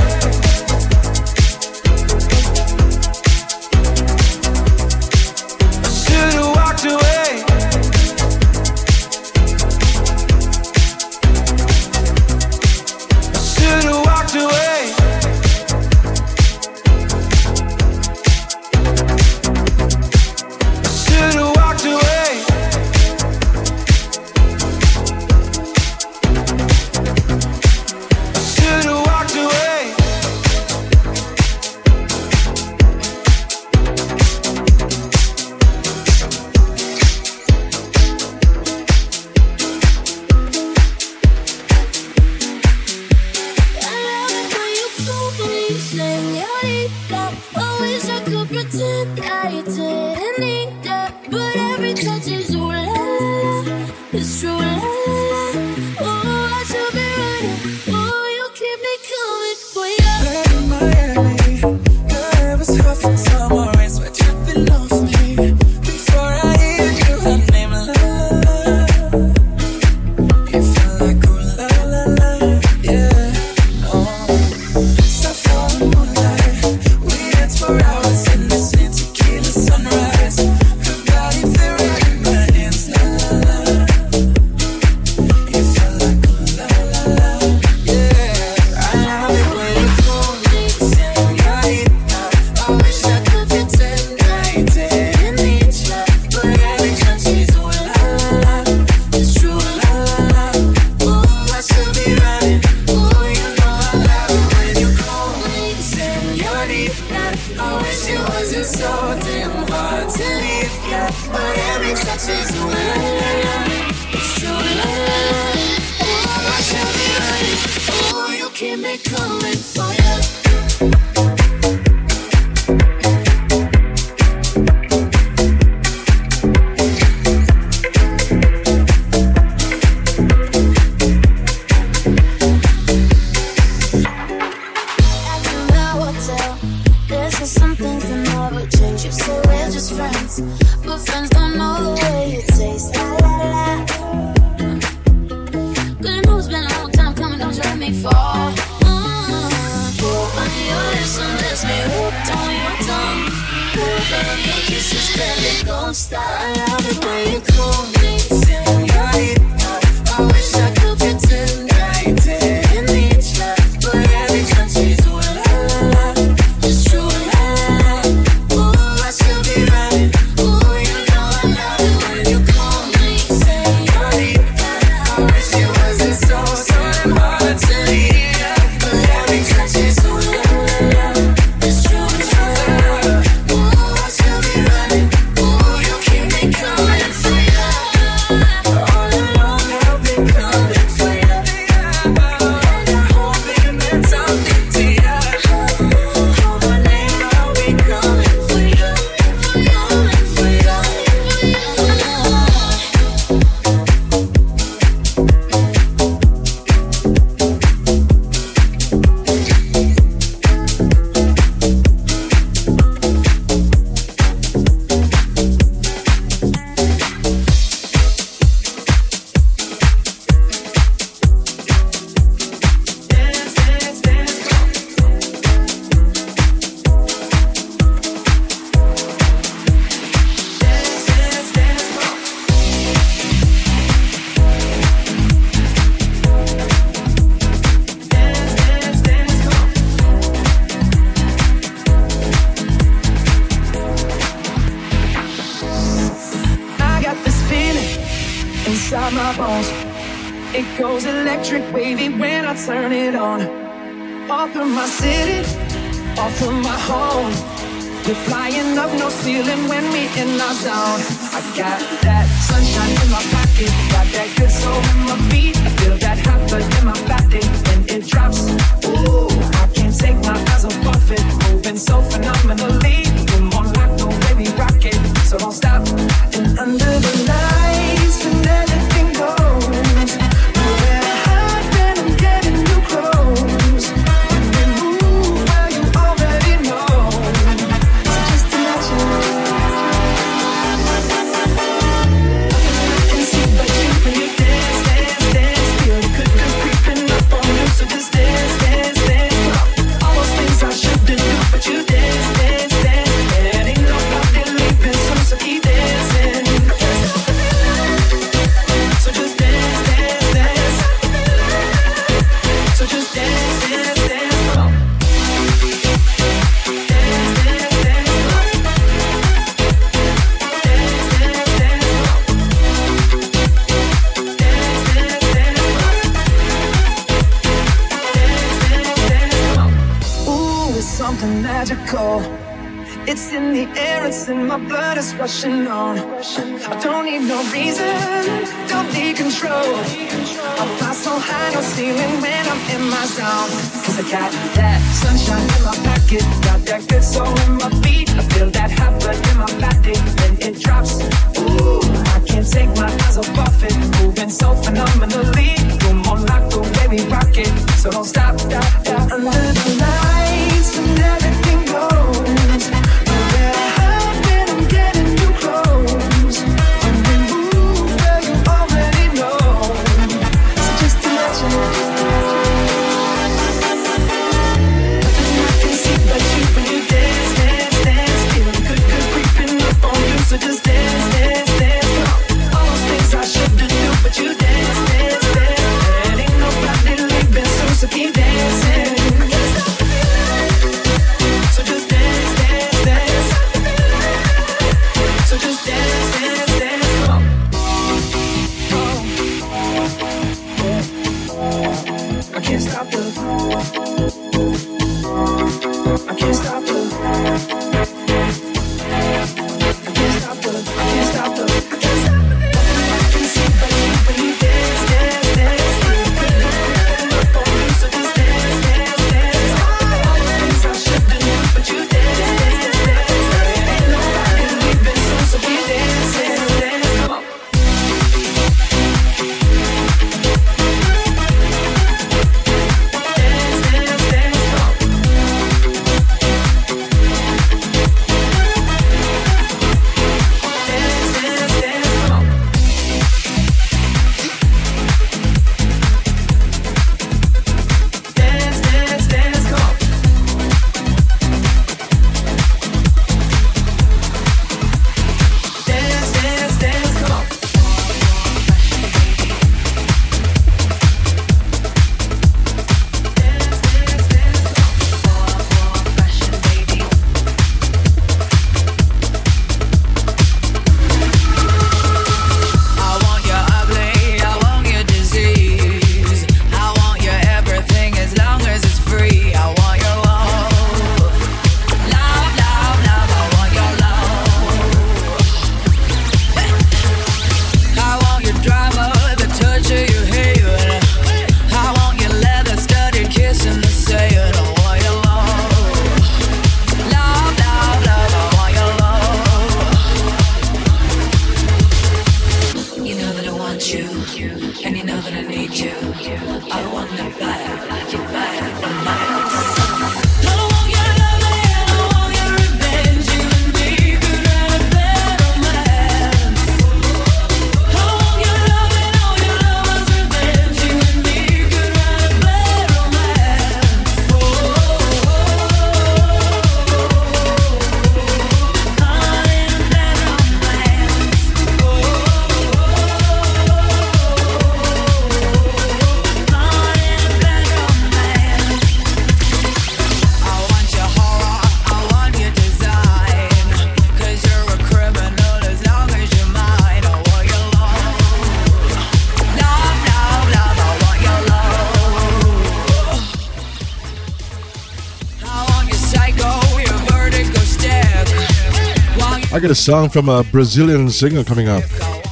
I got a song from a Brazilian singer coming up.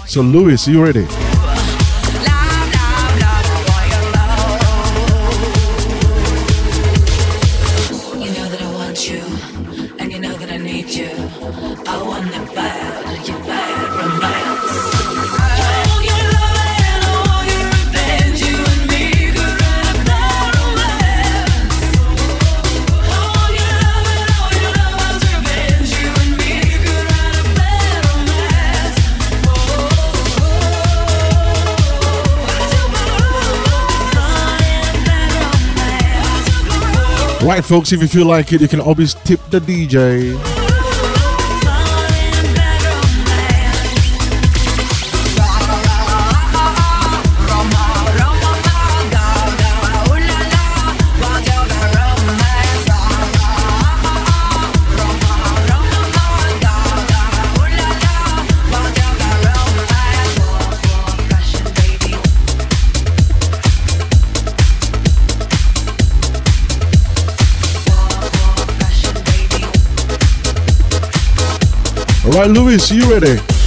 So, Luis, are you ready? right, folks, if you feel like it, you can always tip the DJ. Why, Louis, you ready?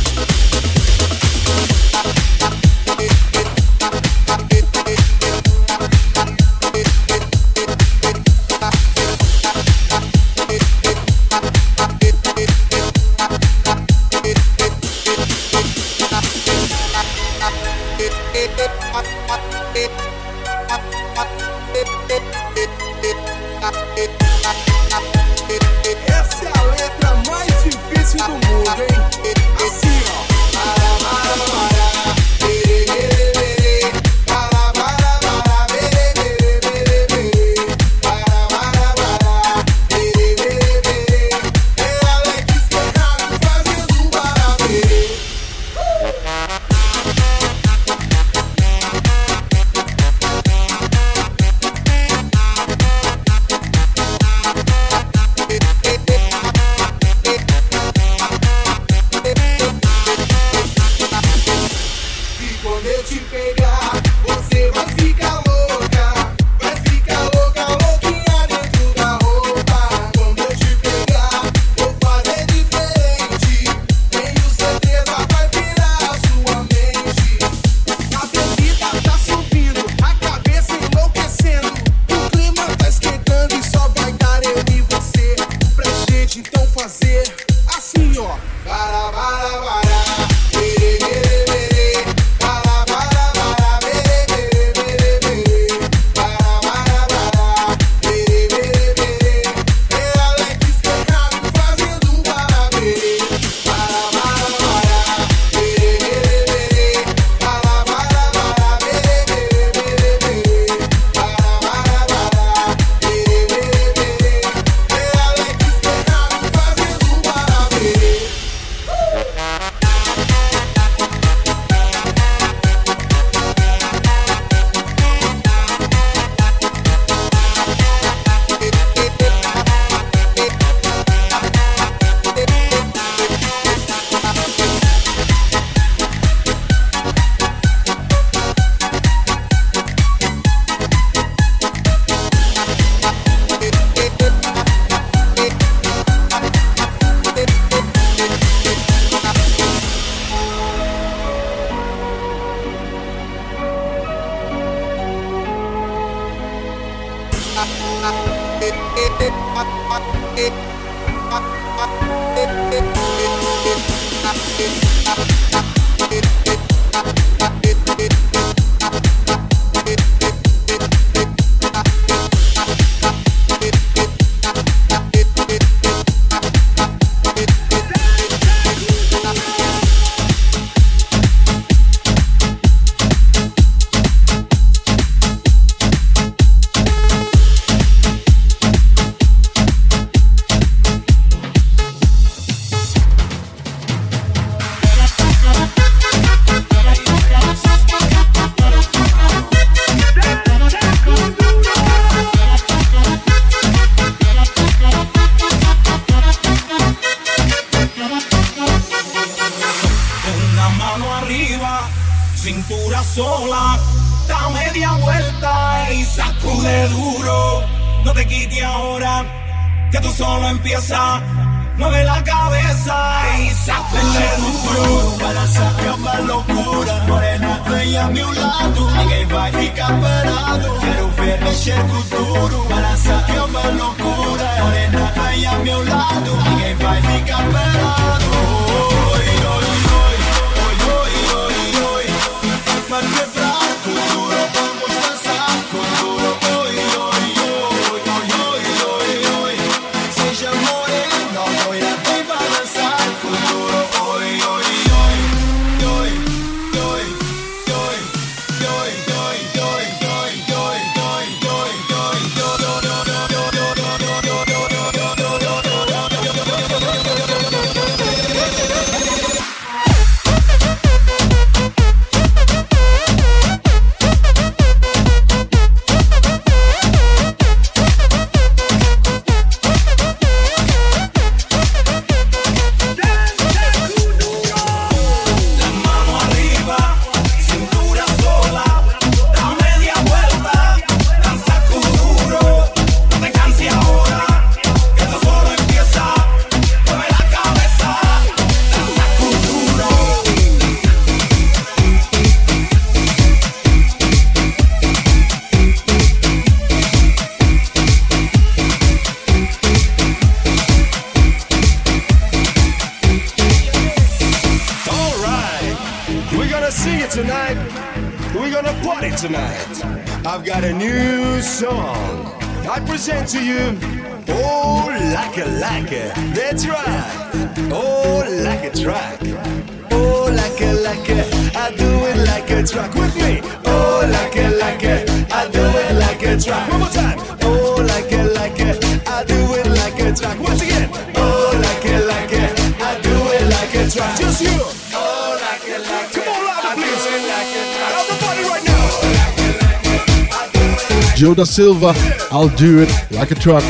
Silva. I'll do it like a truck.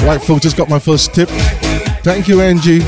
Right, folks, just got my first tip. Thank you, Angie.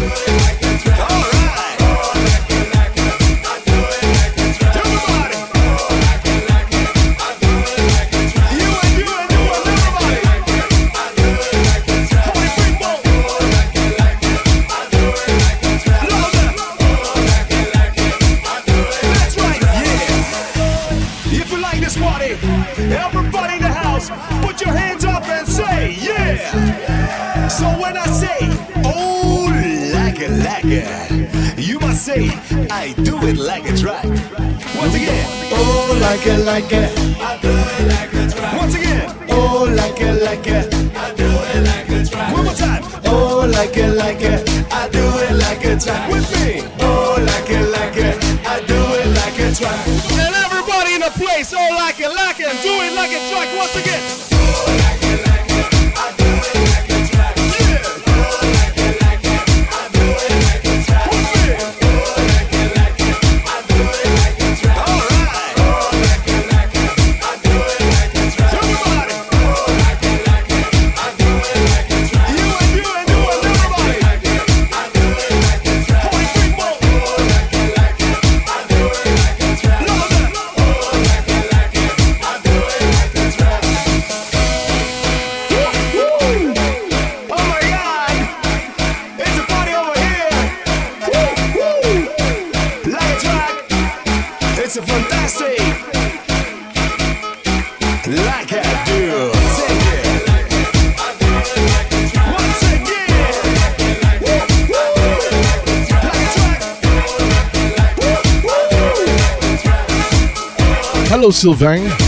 I get? it like I Hello Sylvain.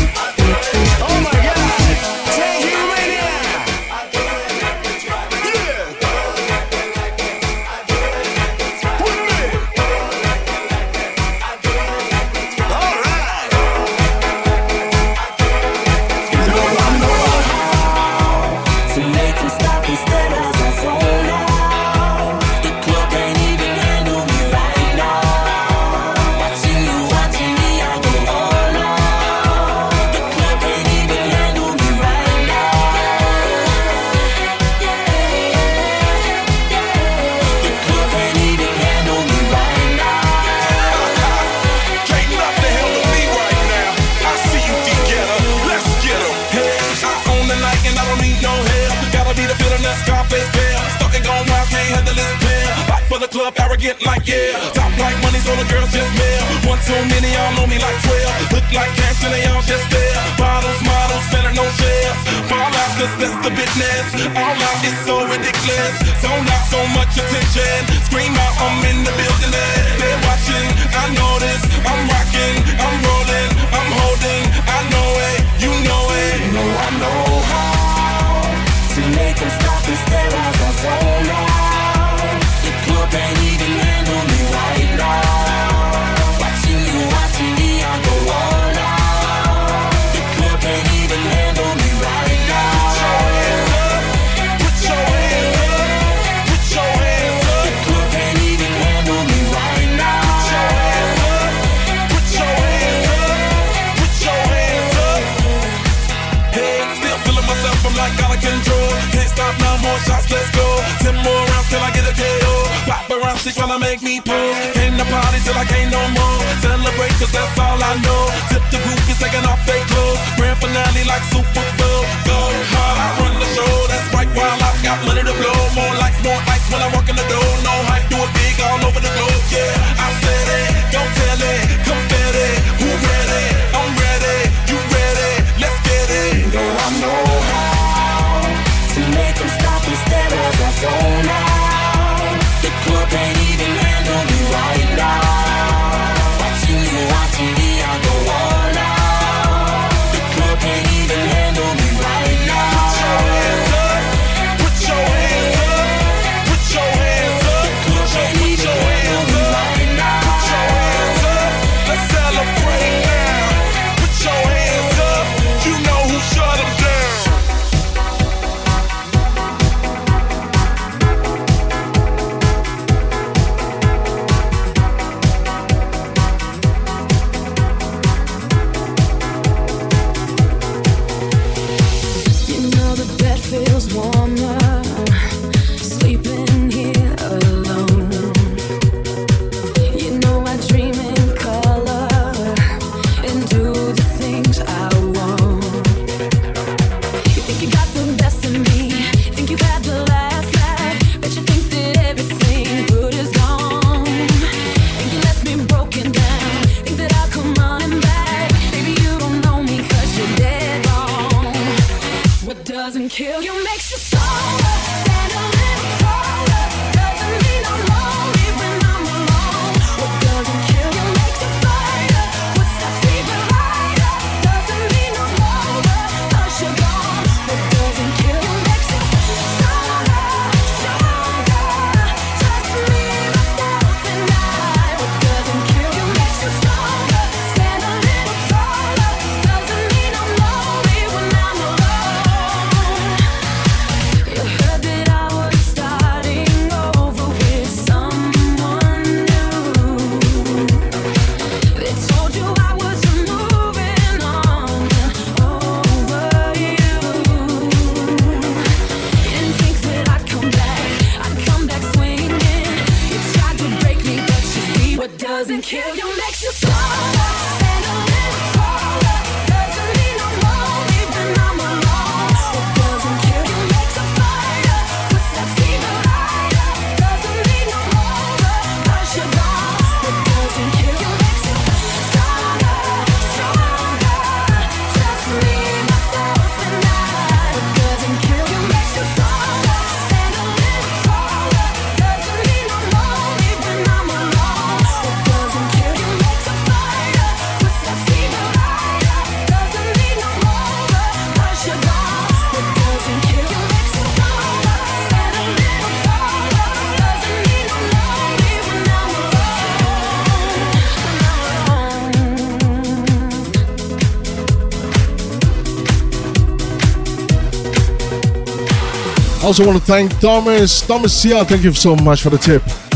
also want to thank Thomas. Thomas Sia, thank you so much for the tip.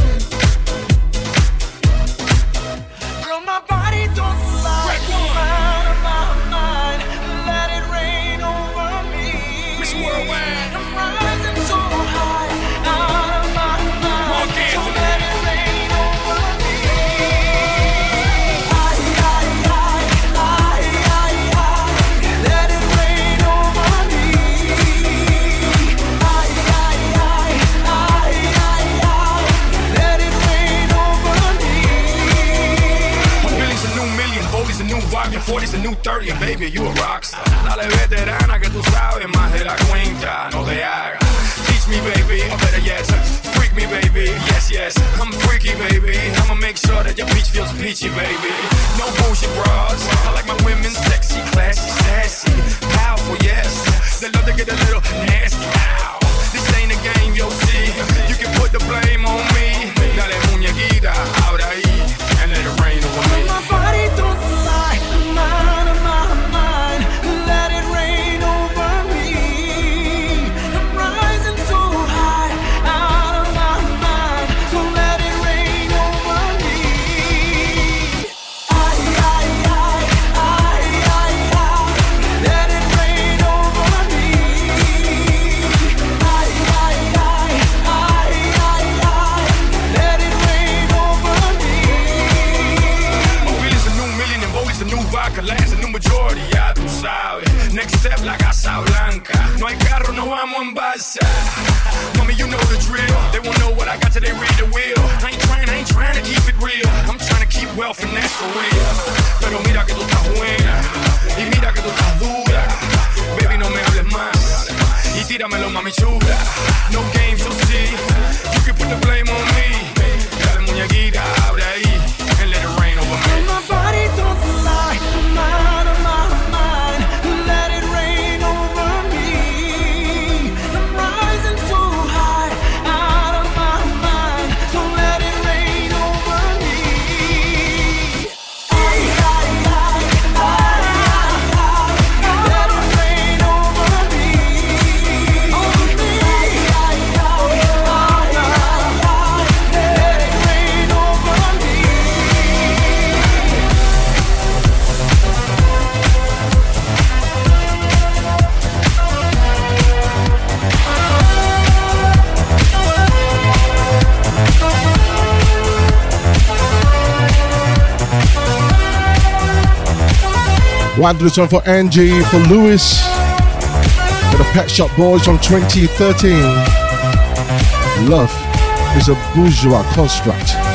One this one for Angie, for Lewis, for the Pet Shop Boys from 2013. Love is a bourgeois construct.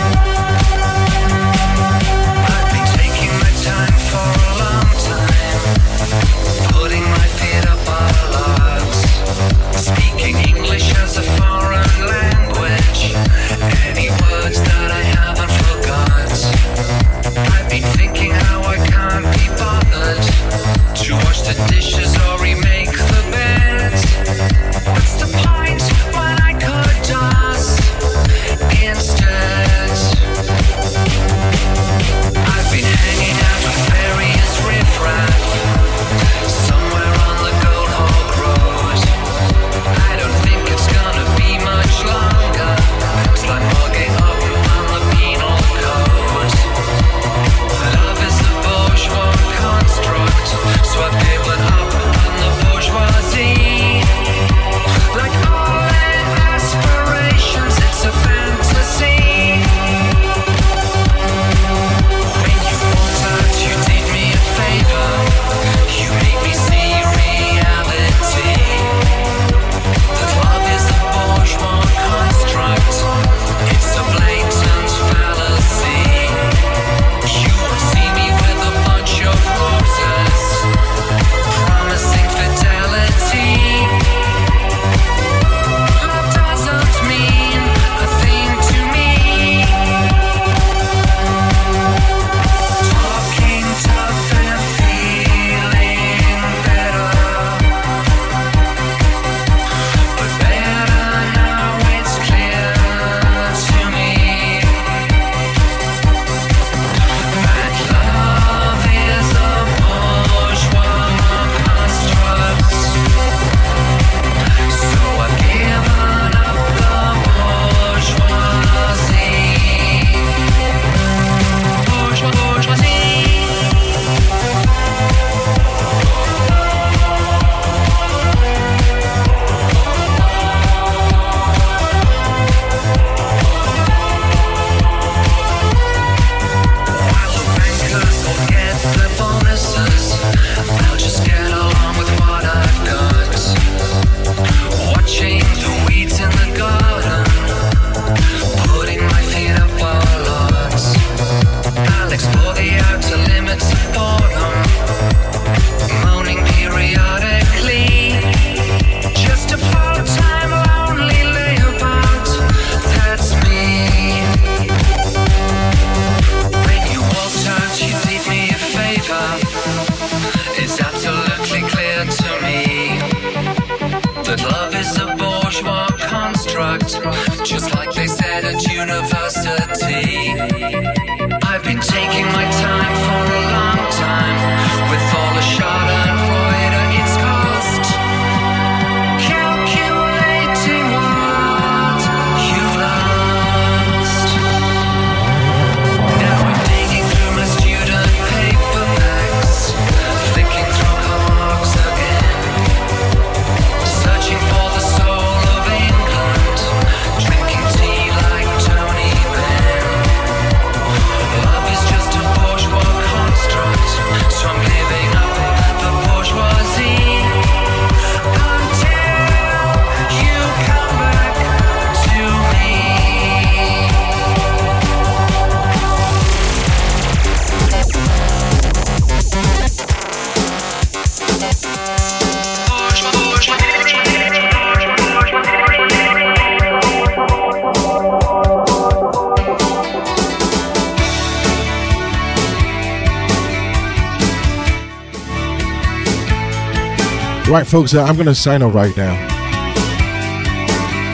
Right, folks, uh, I'm going to sign off right now.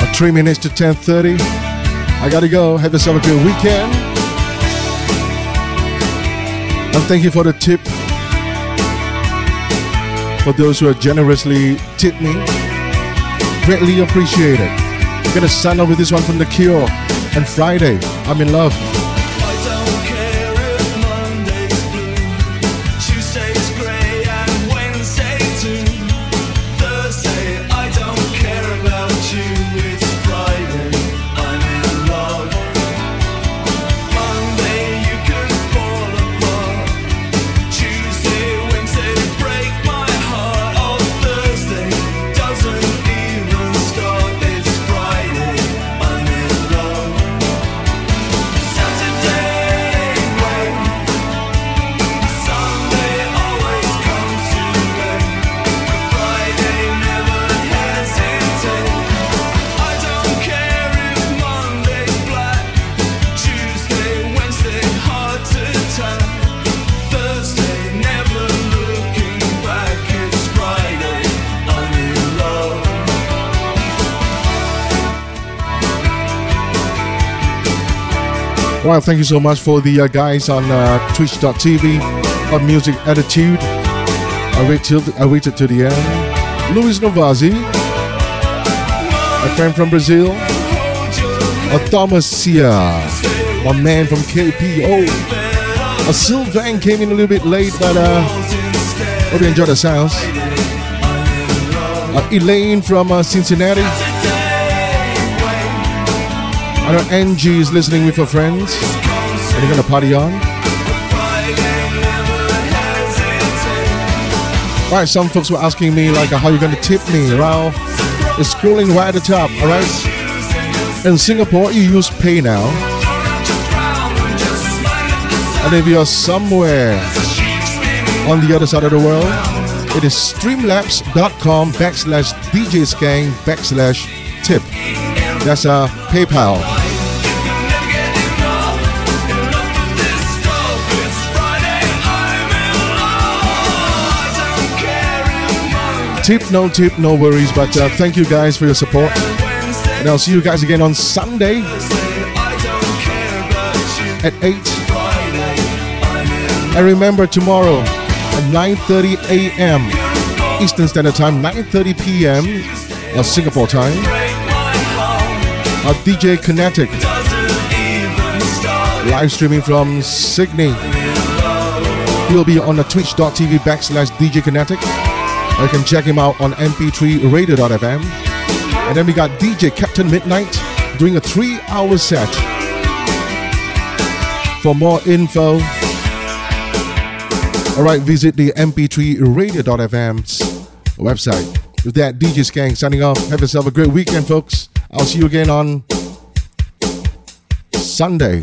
Uh, three minutes to 10.30. I got to go. Have yourself a good weekend. And thank you for the tip. For those who have generously tipped me. Greatly appreciated. I'm going to sign off with this one from The Cure. And Friday, I'm in love. Well, thank you so much for the uh, guys on uh, twitch.tv on Music Attitude. I waited, I to the end. Luis Novazzi, a friend from Brazil. A Thomas Sia, man from KPO. A Sylvain came in a little bit late, but uh, hope you enjoyed the sounds. Uh, Elaine from uh, Cincinnati. I know Angie is listening with her friends. Are they're gonna party on. Alright, some folks were asking me like how you gonna tip me. Well, it's scrolling right at the top, alright? In Singapore you use PayNow. And if you're somewhere on the other side of the world, it is streamlabs.com backslash djskang backslash. That's uh, PayPal. Tip, no tip, no worries. But uh, thank you guys for your support. And I'll see you guys again on Sunday at 8. And remember tomorrow at 9.30 a.m. Eastern Standard Time, 9.30 p.m. Uh, Singapore time. Uh, DJ Kenetek live streaming from Sydney. He'll be on the twitch.tv backslash DJ Kenetek. You can check him out on mp3radio.fm. And then we got DJ Captain Midnight doing a three hour set. For more info, alright, visit the mp3radio.fm's website. With that, DJ Skang signing off. Have yourself a great weekend, folks. I'll see you again on Sunday.